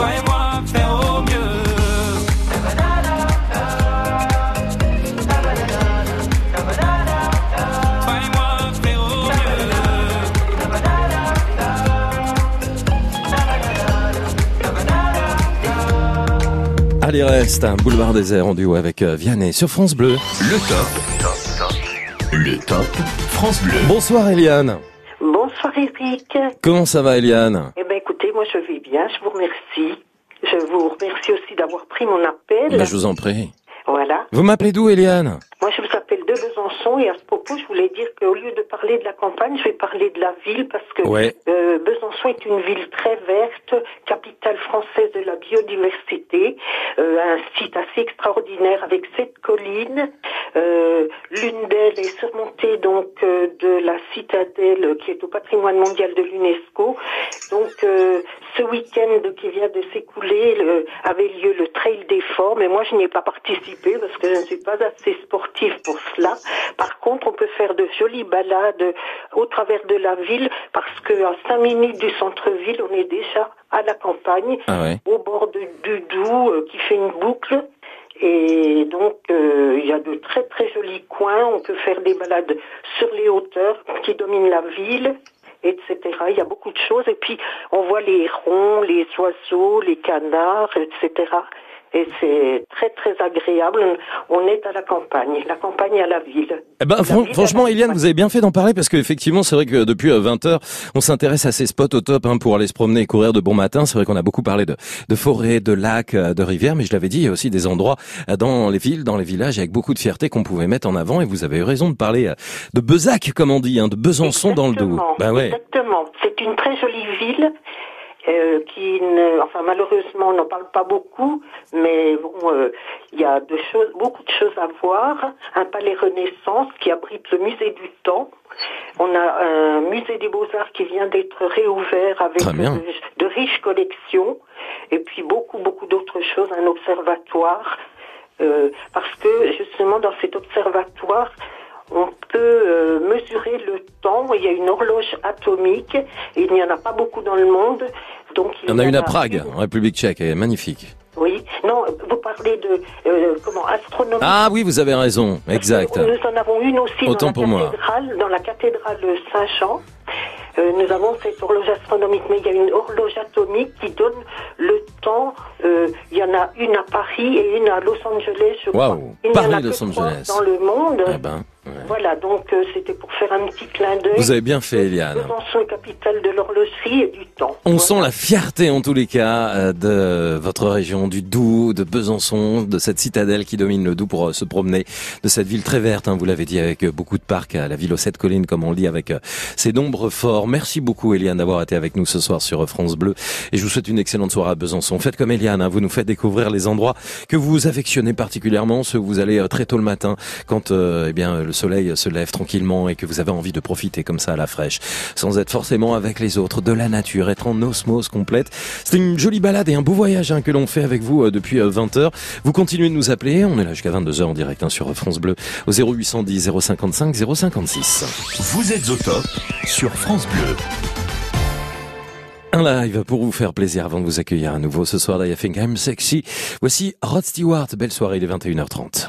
Toi et moi, faire au mieux. Allez reste, un boulevard désert en duo avec euh, Vianney sur France Bleu. Le top. Le top France Bleu. Bonsoir Eliane. Bonsoir Eric. Comment ça va Eliane? Eh bien écoutez, moi je vais bien, je vous remercie. Je vous remercie aussi d'avoir pris mon appel. Ben, Je vous en prie. Voilà. Vous m'appelez d'où Eliane? Moi je vous Besançon et à ce propos je voulais dire qu'au lieu de parler de la campagne, je vais parler de la ville parce que Ouais. euh, Besançon est une ville très verte, capitale française de la biodiversité, euh, un site assez extraordinaire avec sept collines. Euh, L'une d'elles est surmontée donc de la citadelle qui est au patrimoine mondial de l'UNESCO. Donc ce week-end qui vient de s'écouler le- avait lieu le Trail des Forts, mais moi je n'y ai pas participé parce que je ne suis pas assez sportive pour cela. Par contre, on peut faire de jolies balades au travers de la ville parce que à cinq minutes du centre-ville, on est déjà à la campagne, Ah ouais. au bord de- du Doubs euh, qui fait une boucle. Et donc, euh, il y a de très très jolis coins. On peut faire des balades sur les hauteurs qui dominent la ville, etc. Il y a beaucoup de choses. Et puis, on voit les hérons, les oiseaux, les canards, etc. Et c'est très très agréable. On est à la campagne, la campagne à la ville. Eh ben, fran- ville franchement, Eliane, vous avez bien fait d'en parler parce qu'effectivement, c'est vrai que depuis 20h, on s'intéresse à ces spots au top hein, pour aller se promener et courir de bon matin. C'est vrai qu'on a beaucoup parlé de, de forêts, de lacs, euh, de rivières, mais je l'avais dit, il y a aussi des endroits euh, dans les villes, dans les villages, avec beaucoup de fierté qu'on pouvait mettre en avant. Et vous avez eu raison de parler euh, de Bezac, comme on dit, hein, de Besançon dans le Doubs. Ben ouais. Exactement. C'est une très jolie ville euh, qui, ne, enfin malheureusement, on n'en parle pas beaucoup, mais bon, euh, il y a de choses, beaucoup de choses à voir. Un palais Renaissance qui abrite le musée du temps. On a un musée des beaux-arts qui vient d'être réouvert avec de, de riches collections et puis beaucoup, beaucoup d'autres choses, un observatoire. Euh, parce que justement dans cet observatoire, on peut euh, mesurer le temps. Il y a une horloge atomique et il n'y en a pas beaucoup dans le monde. Donc Il y en a une à Prague, en République tchèque, elle est magnifique. Oui, non, vous parlez de euh, comment astronomie. Ah oui, vous avez raison, exact. Nous en avons une aussi Autant dans pour la moi. cathédrale, dans la cathédrale Saint-Jean. Euh, nous avons cette horloge astronomique, mais il y a une horloge atomique qui donne le temps. Euh, il y en a une à Paris et une à Los Angeles, je crois. En a Paris, que Los Angeles. Dans le monde. Eh ben, Voilà, donc euh, c'était pour faire un petit clin d'œil. Vous avez bien fait, Eliane. Besançon, capitale de l'horlogerie et du temps. On sent la fierté en tous les cas euh, de votre région, du Doubs, de Besançon, de cette citadelle qui domine le Doubs pour euh, se promener, de cette ville très verte, hein, vous l'avez dit, avec euh, beaucoup de parcs, la ville aux sept collines, comme on le dit, avec ses nombres forts. Merci beaucoup, Eliane, d'avoir été avec nous ce soir sur France Bleu. Et je vous souhaite une excellente soirée à Besançon. Faites comme Eliane, hein, vous nous faites découvrir les endroits que vous affectionnez particulièrement, ceux où vous allez très tôt le matin, quand euh, eh bien le soleil se lève tranquillement et que vous avez envie de profiter comme ça à la fraîche, sans être forcément avec les autres, de la nature, être en osmose complète. C'est une jolie balade et un beau voyage hein, que l'on fait avec vous euh, depuis 20h. Vous continuez de nous appeler, on est là jusqu'à 22h en direct hein, sur France Bleu au 0810 055 056. Vous êtes au top sur France Bleu. Un live pour vous faire plaisir avant de vous accueillir à nouveau ce soir I Think I'm Sexy. Voici Rod Stewart, belle soirée, il est 21h30.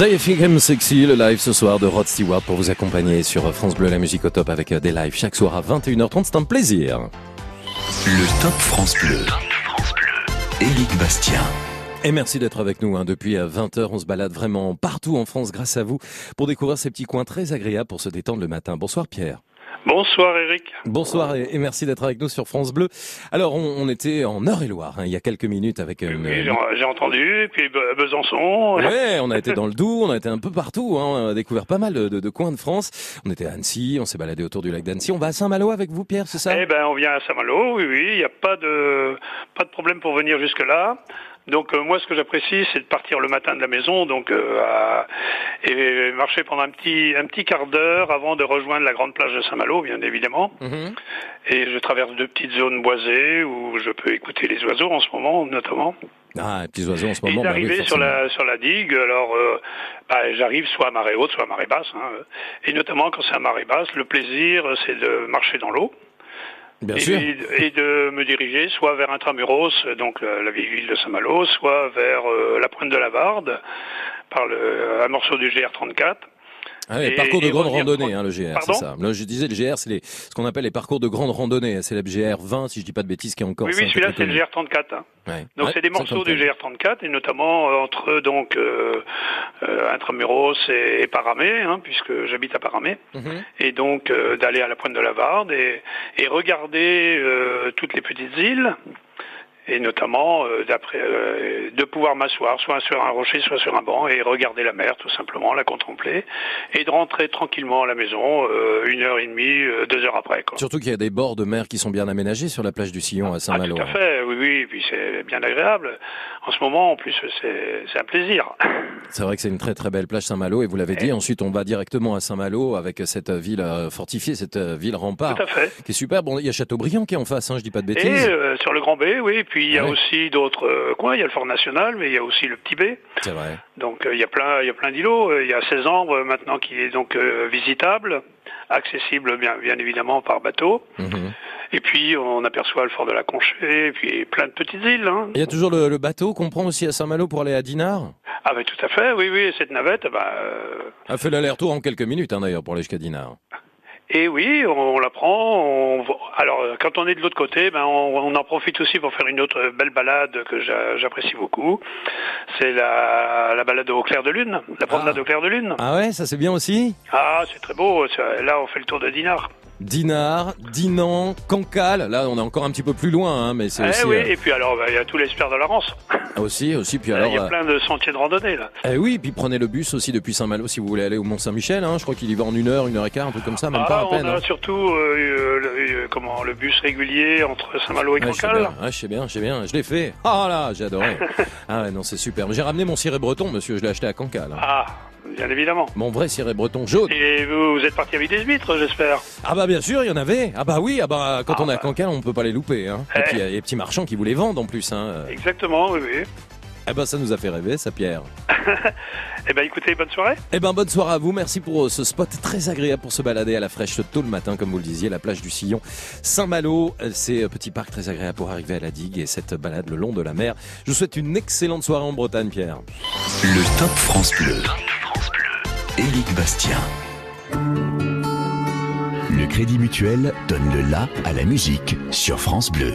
I'm sexy, le live ce soir de Rod Stewart pour vous accompagner sur France Bleu, la musique au top avec euh, des lives chaque soir à 21h30. C'est un plaisir. Le Top France Bleu. Éric Bastien. Et merci d'être avec nous. hein. Depuis 20h, on se balade vraiment partout en France grâce à vous pour découvrir ces petits coins très agréables pour se détendre le matin. Bonsoir Pierre. Bonsoir Eric. Bonsoir et, et merci d'être avec nous sur France Bleu. Alors, on, on était en Eure-et-Loire hein, il y a quelques minutes avec une... Oui, j'ai entendu, et puis Be- Besançon. Ouais, on a été dans le Doubs, on a été un peu partout, hein, on a découvert pas mal de, de- de coins de France. On était à Annecy, on s'est baladé autour du lac d'Annecy. On va à Saint-Malo avec vous, Pierre, c'est ça? Eh ben, on vient à Saint-Malo, oui, oui, il n'y a pas de, pas de problème pour venir jusque-là. Donc euh, moi, ce que j'apprécie, c'est de partir le matin de la maison, donc euh, à- et marcher pendant un petit, un petit quart d'heure avant de rejoindre la grande plage de Saint-Malo, bien évidemment. Mhm. Et je traverse deux petites zones boisées où je peux écouter les oiseaux en ce moment, notamment. Ah, les petits oiseaux en ce Et moment. bah oui, d'arriver sur la sur la digue, alors euh, bah, j'arrive soit à marée haute, soit à marée basse, hein, et notamment quand c'est à marée basse, le plaisir c'est de marcher dans l'eau. Bien et, sûr. et de me diriger soit vers Intramuros, donc la, la vieille ville de Saint-Malo, soit vers euh, la pointe de la Varde, par le, un morceau du GR34. Ah ouais, Et- parcours de grande randonnée, hein, le GR, c'est ça. Là, je disais, le GR, c'est ce qu'on appelle les parcours de grande randonnée. C'est le GR 20, si je dis pas de bêtises, qui est encore Oui, oui, celui-là c'est le GR34. hein. Ouais. Donc Ouais, c'est des morceaux 54. du GR34 et notamment euh, entre donc euh, euh, Intramuros et, et Paramé, hein, puisque j'habite à Paramé, Mhm. et donc euh, d'aller à la pointe de la Varde et, et regarder euh, toutes les petites îles. Et notamment euh, d'après euh, de pouvoir m'asseoir soit sur un rocher, soit sur un banc et regarder la mer tout simplement, la contempler, et de rentrer tranquillement à la maison euh, une heure et demie, deux heures après. Quoi. Surtout qu'il y a des bords de mer qui sont bien aménagés sur la plage du Sillon à Saint-Malo. Tout à fait, oui, oui, et puis c'est bien agréable. En ce moment, en plus, c'est c'est un plaisir. C'est vrai que c'est une très très belle plage Saint-Malo et vous l'avez dit. Ensuite, on va directement à Saint-Malo avec cette ville fortifiée, cette ville rempart, Tout à fait. qui est super. Bon, il y a Châteaubriand qui est en face, hein, je dis pas de Et bêtises. euh, sur le Grand B, oui, et puis il y a aussi d'autres euh, coins. Il y a le Fort National, mais il y a aussi le Petit B. C'est vrai. Donc euh, il y a plein, il y a plein d'îlots. Euh, Il y a Cézanne euh, maintenant qui est donc visitable, accessible bien, bien évidemment par bateau. Mhm. Et puis on aperçoit le Fort de la Conchée, et puis plein de petites îles. Hein. Il y a toujours le, le bateau qu'on prend aussi à Saint-Malo pour aller à Dinard? Ah ben tout à fait, oui, oui. Cette navette, bah, euh, A fait l'aller-retour en quelques minutes hein, d'ailleurs pour aller jusqu'à Dinard. Et oui, on, la prend. on alors, euh, quand on est de l'autre côté, ben, on, on en profite aussi pour faire une autre belle balade que j'a- j'apprécie beaucoup. C'est la, la balade au clair de lune, la promenade au clair de lune. Ah ouais, ça c'est bien aussi? Ah, c'est très beau. Là, on fait le tour de Dinard. Dinard, Dinan, Cancale. Là, on est encore un petit peu plus loin, hein, mais c'est Eh aussi oui, euh, et puis alors, ben, il y a tous les sphères de la Rance. aussi, aussi. Puis Il alors, y a euh, plein de sentiers de randonnée là. eh oui, puis prenez le bus aussi depuis Saint-Malo si vous voulez aller au Mont Saint-Michel. Hein, je crois qu'il y va en une heure, une heure et quart, un truc comme ça, même ah, pas à on peine. a hein. surtout euh, le, comment le bus régulier entre Saint-Malo et Cancale. ouais, je sais bien, je sais bien, je l'ai fait. Ah là, j'ai adoré. ah ouais, non, c'est super. J'ai ramené mon ciré breton, monsieur, je l'ai acheté à Cancale. hein. Ah, bien évidemment. Mon vrai ciré breton jaune. Et vous, vous êtes parti avec des huîtres, j'espère. Ah bah bien sûr, il y en avait. Ah bah oui, ah bah quand on est à Cancale, on peut pas les louper. Hein. Et Eh. puis il y a les petits marchands qui vous les vendent en plus. Hein. Exactement, oui, oui. Eh ben ça nous a fait rêver, ça Pierre. Eh ben écoutez, bonne soirée. Eh ben bonne soirée à vous, merci pour euh, ce spot très agréable pour se balader à la fraîche tôt le matin, comme vous le disiez, la plage du Sillon, Saint-Malo, euh, c'est un petit parc très agréable pour arriver à la digue et cette balade le long de la mer. Je vous souhaite une excellente soirée en Bretagne, Pierre. Le Top France Bleu. Éric Bastien. Le Crédit Mutuel donne le la à la musique sur France Bleu.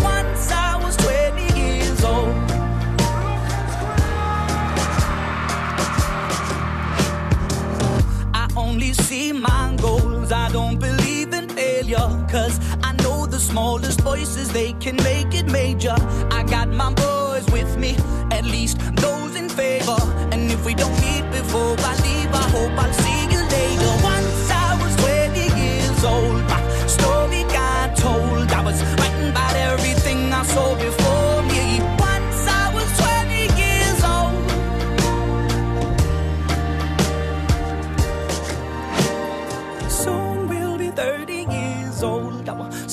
Smallest voices, they can make it major. I got my boys with me, at least those in favor. And if we don't meet before I leave, I hope I'll see you later. Once I was 20 years old,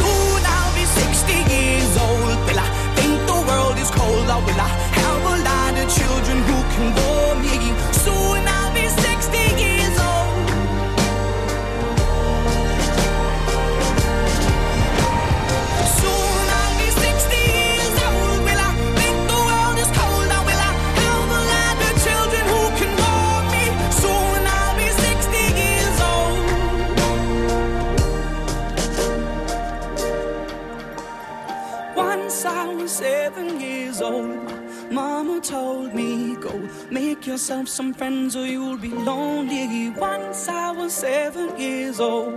Soon I'll be 60 years old. Will I think the world is cold? Or will I have a lot of children who can bore me? Soon seven years old, my mama told me, Go make yourself some friends or you'll be lonely. Once I was seven years old.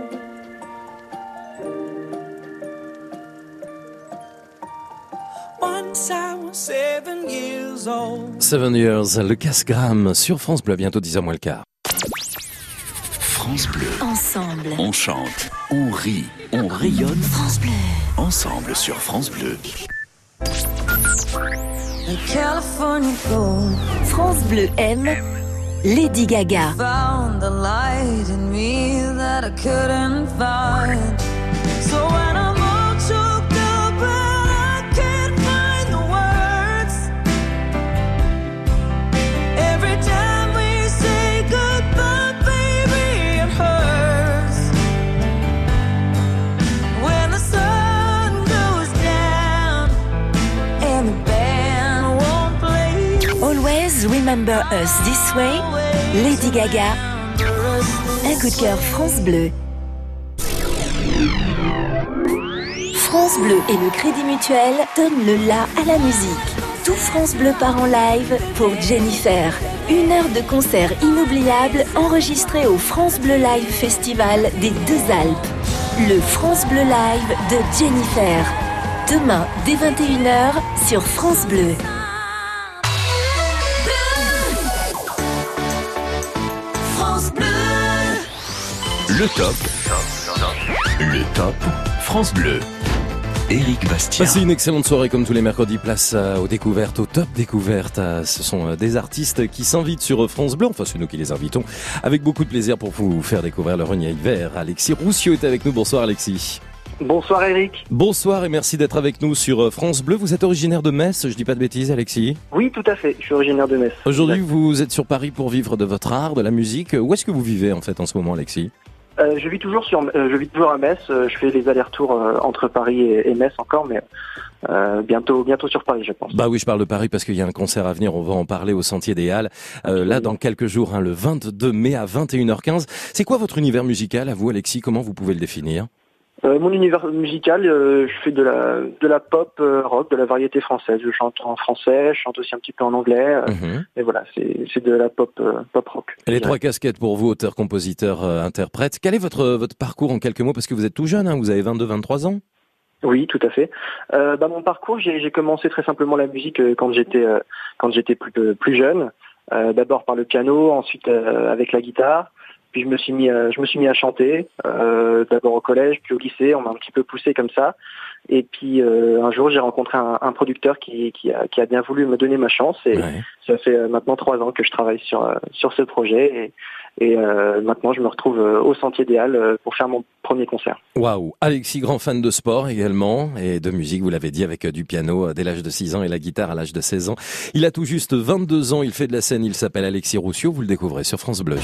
Once I was seven years old. Seven Years, le casse-gramme sur France Bleu, bientôt 10h moins le quart. France Bleu. Ensemble. On chante, on rit, on rayonne. France Bleu. Ensemble sur France Bleu. France Bleu aime Lady Gaga. Found the light in me that I couldn't find. So when Remember us this way. Lady Gaga. Un coup de cœur France Bleu. France Bleu et le Crédit Mutuel donnent le la à la musique. Tout France Bleu part en live pour Jennifer. Une heure de concert inoubliable enregistré au France Bleu Live Festival des Deux Alpes. Le France Bleu Live de Jennifer. Demain, dès 21h, sur France Bleu. France Bleu. Le top. Le top. France Bleu. Éric Bastien. Passez une excellente soirée comme tous les mercredis. Place euh, aux découvertes, au top découvertes. Euh, Ce sont euh, des artistes qui s'invitent sur France Bleu. Enfin, c'est nous qui les invitons. Avec beaucoup de plaisir pour vous faire découvrir le Renier vert. Alexis Roussio est avec nous. Bonsoir Alexis. Bonsoir Eric. Bonsoir et merci d'être avec nous sur euh, France Bleu. Vous êtes originaire de Metz, je dis pas de bêtises Alexis. Oui, tout à fait. Je suis originaire de Metz. Aujourd'hui, vous êtes sur Paris pour vivre de votre art, de la musique. Où est-ce que vous vivez en fait en ce moment Alexis? Euh, je vis toujours sur, euh, je vis toujours à Metz. Euh, je fais les allers-retours entre Paris et, et Metz encore, mais euh, bientôt, bientôt sur Paris, je pense. Bah oui, je parle de Paris parce qu'il y a un concert à venir, on va en parler au Sentier des Halles. Euh, là, dans quelques jours, hein, le 22 mai à 21h15. C'est quoi votre univers musical à vous, Alexis? Comment vous pouvez le définir? Euh, mon univers musical, euh, je fais de la, de la pop euh, rock, de la variété française. Je chante en français, je chante aussi un petit peu en anglais. euh, Mhm. Et voilà, c'est c'est de la pop, euh, pop rock. Et Les trois casquettes pour vous, auteur, compositeur, euh, interprète. Quel est votre, votre parcours en quelques mots? Parce que vous êtes tout jeune, hein, vous avez 22-23 ans Oui, tout à fait. Euh, bah, mon parcours, j'ai j'ai commencé très simplement la musique euh, quand j'étais euh, quand j'étais plus plus jeune. Euh, D'abord par le piano, ensuite euh, avec la guitare. Puis je me suis mis, à- je me suis mis à chanter. euh, D'abord au collège, puis au lycée. On m'a un petit peu poussé comme ça. Et puis euh, un jour, j'ai rencontré un, un producteur qui, qui, a, qui a bien voulu me donner ma chance. Et ça fait euh, maintenant trois ans que je travaille sur sur ce projet. Et, et euh, maintenant, je me retrouve au Sentier des Halles pour faire mon premier concert. Waouh Alexis, grand fan de sport également, et de musique, vous l'avez dit, avec du piano dès l'âge de 6 ans et la guitare à l'âge de 16 ans. Il a tout juste 22 ans, il fait de la scène, il s'appelle Alexis Roussio, vous le découvrez sur France Bleu.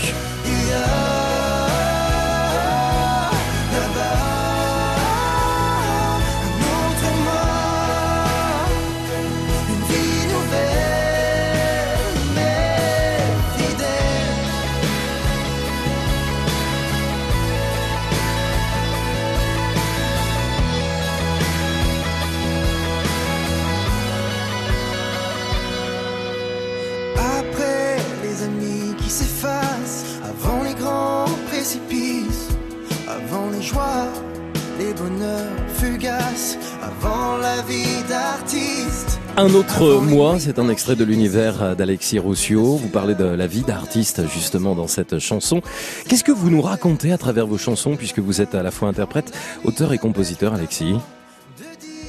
Un autre moi, c'est un extrait de l'univers d'Alexis Roussio. Vous parlez de la vie d'artiste justement dans cette chanson. Qu'est-ce que vous nous racontez à travers vos chansons, puisque vous êtes à la fois interprète, auteur et compositeur, Alexis?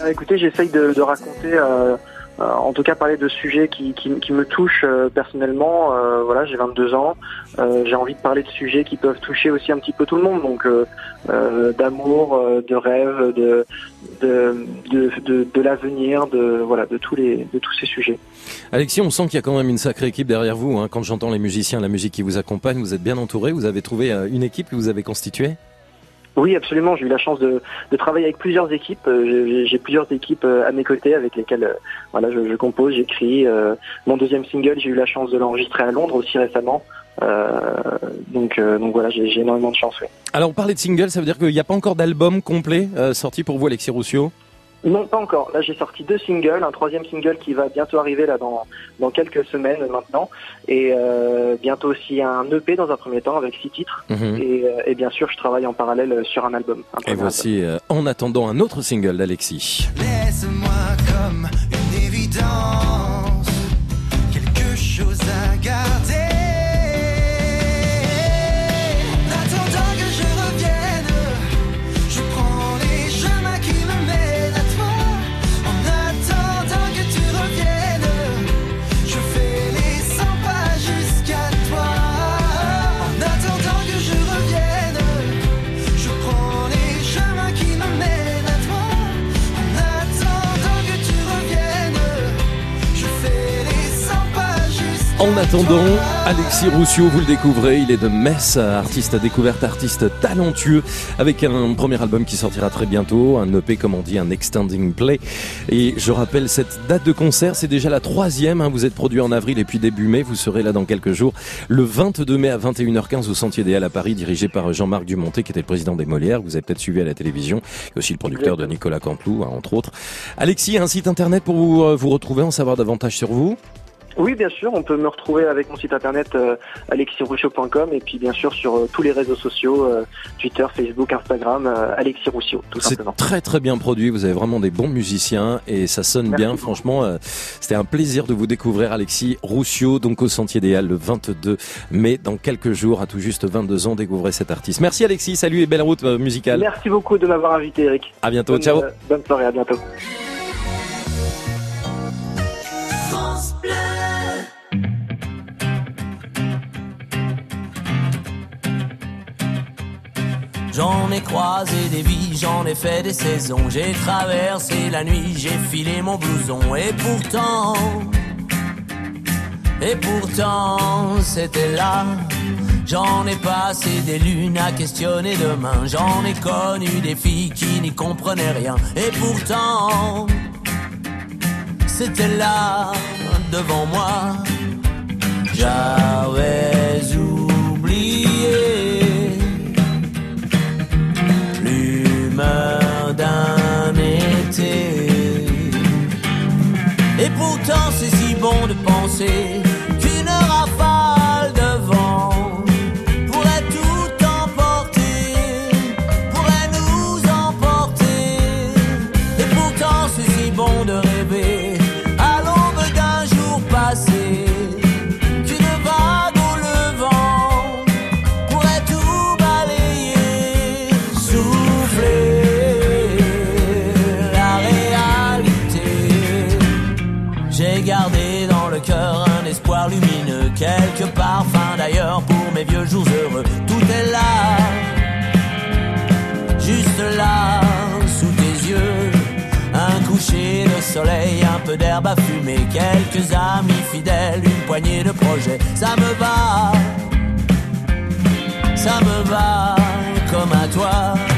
Écoutez, j'essaye de, raconter, euh, en tout cas parler de sujets qui, qui, me touchent euh, personnellement. Euh, voilà, j'ai 22 ans, euh, j'ai envie de parler de sujets qui peuvent toucher aussi un petit peu tout le monde, donc euh, euh, d'amour, euh, de rêve, de de, de, l'avenir, de voilà, de tous de tous ces sujets. Alexis, on sent qu'il y a quand même une sacrée équipe derrière vous. hein. Quand j'entends les musiciens, la musique qui vous accompagne, vous êtes bien entouré. Vous avez trouvé euh, une équipe que vous avez constituée? Oui, absolument. J'ai eu la chance de, travailler avec plusieurs équipes. Euh, j'ai- plusieurs équipes euh, à mes côtés avec lesquelles euh, voilà, je, compose, j'écris. Mon deuxième single, j'ai eu la chance de l'enregistrer à Londres aussi récemment. Donc, donc voilà, j'ai énormément de chance. oui. Alors, on parlait de single, ça veut dire qu'il n'y a pas encore d'album complet sorti pour vous, Alexis Roussio Non, pas encore. Là, j'ai sorti deux singles, un troisième single qui va bientôt arriver là dans, dans quelques semaines maintenant, et euh, bientôt aussi un EP dans un premier temps avec six titres. Mhm. Et, euh, et bien sûr, je travaille en parallèle sur un album. un Et voici, euh, en attendant, un autre single d'Alexis. Laisse-moi comme une évidence, En attendant, Alexis Roussio, vous le découvrez, il est de Metz, artiste à découverte, artiste talentueux, avec un premier album qui sortira très bientôt, un EP comme on dit, un extending play. Et je rappelle cette date de concert, c'est déjà la troisième, hein. vous êtes produit en avril et puis début mai, vous serez là dans quelques jours, le 22 mai à 21h15 au Sentier des Halles à Paris, dirigé par Jean-Marc Dumonté, qui était le président des Molières, vous avez peut-être suivi à la télévision, et aussi le producteur de Nicolas Canteloup, hein, entre autres. Alexis, un site internet pour vous, euh, vous retrouver, en savoir davantage sur vous? Oui, bien sûr, on peut me retrouver avec mon site internet euh, alexiroussio.com et puis bien sûr sur euh, tous les réseaux sociaux, euh, Twitter, Facebook, Instagram, Alexis Roussio, tout C'est simplement. très très bien produit, vous avez vraiment des bons musiciens et ça sonne Merci bien. Franchement, c'était un plaisir de vous découvrir Alexis Roussio, donc au Sentier des Halles le 22 mai, dans quelques jours, à tout juste 22 ans, découvrez cet artiste. Merci Alexis, salut et belle route musicale. Merci beaucoup de m'avoir invité, Eric. À bientôt, Bonne, ciao. bonne soirée, à bientôt. J'en ai croisé des vies, j'en ai fait des saisons, j'ai traversé la nuit, j'ai filé mon blouson et pourtant, et pourtant c'était là, J'en ai passé des lunes à questionner demain. J'en ai connu des filles qui n'y comprenaient rien. Et pourtant, c'était là, devant moi. J'avais oublié Et pourtant, c'est si bon de penser soleil, un peu d'herbe à fumer, quelques amis fidèles, une poignée de projets. Ça me va, ça me va comme à toi.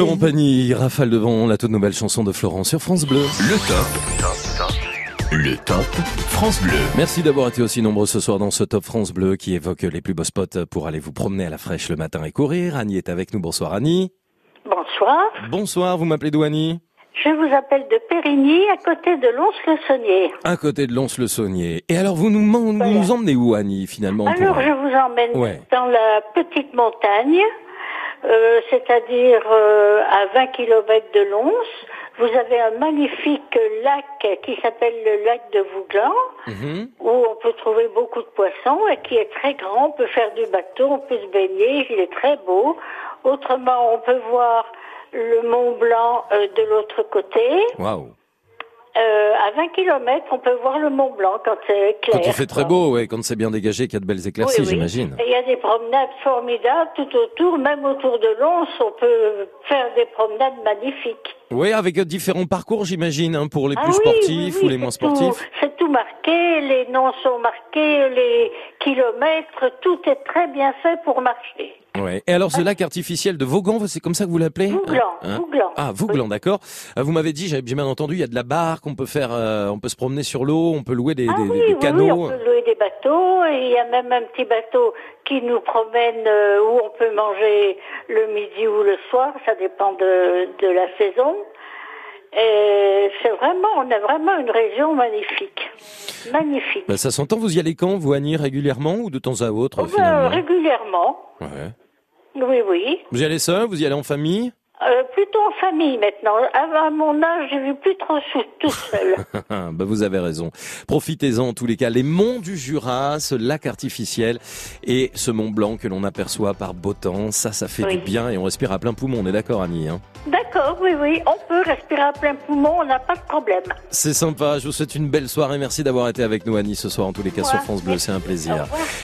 Florent Pagny, Rafale devant la toute nouvelle chanson de Florent sur France Bleu. Le top. Le top France Bleu. Merci d'avoir été aussi nombreux ce soir dans ce Top France Bleu qui évoque les plus beaux spots pour aller vous promener à la fraîche le matin et courir. Annie est avec nous. Bonsoir Annie. Bonsoir. Bonsoir, vous m'appelez d'où Annie? Je vous appelle de Périgny, à côté de Lons-le-Saunier. À côté de Lons-le-Saunier. Et alors vous nous, vous nous emmenez où Annie finalement pour- Alors, je vous emmène Ouais. dans la petite montagne, euh, c'est-à-dire euh, à 20 km de Lons. Vous avez un magnifique lac qui s'appelle le lac de Vouglan, Mhm. où on peut trouver beaucoup de poissons et qui est très grand. On peut faire du bateau, on peut se baigner, il est très beau. Autrement, on peut voir le Mont Blanc euh, de l'autre côté. Waouh. Euh, à 20 km, on peut voir le Mont Blanc quand c'est clair. Quand il fait très beau, ouais, quand c'est bien dégagé, qu'il y a de belles éclaircies, Oui, oui. j'imagine. Et il y a des promenades formidables tout autour, même autour de Lons, on peut faire des promenades magnifiques. Oui, avec différents parcours, j'imagine, hein, pour les Ah plus oui, sportifs ou les moins sportifs. Tout marqué, les noms sont marqués, les kilomètres, tout est très bien fait pour marcher. Ouais. Et alors, ce lac artificiel de Vaughan, c'est comme ça que vous l'appelez Vouglan, Hein Vouglan. Ah, Vouglan, d'accord. Euh, Vous m'avez dit, j'avais bien entendu, il y a de la barque, on peut faire, euh, on peut se promener sur l'eau, on peut louer des, Ah Oui, canots. on peut louer des bateaux, et il y a même un petit bateau qui nous promène euh, où on peut manger le midi ou le soir, ça dépend de, de la saison. Et c'est vraiment, on a vraiment une région magnifique. Magnifique. Bah, ça s'entend, vous y allez quand Vous Annie régulièrement ou de temps à autre Oh, ben, finalement? régulièrement. Ouais. Oui, oui. Vous y allez seul Vous y allez en famille? Euh, plutôt en famille maintenant. Avant à mon âge, j'ai vu plus trop tout, tout seul. bah vous avez raison. Profitez-en en tous les cas. Les monts du Jura, ce lac artificiel et ce mont blanc que l'on aperçoit par beau temps, ça, ça fait Oui. du bien et on respire à plein poumon. On est d'accord, Annie hein? D'accord, oui, oui, on peut respirer à plein poumon, on n'a pas de problème. C'est sympa. Je vous souhaite une belle soirée. Merci d'avoir été avec nous, Annie, ce soir. En tous les cas, sur France Bleu, c'est un plaisir.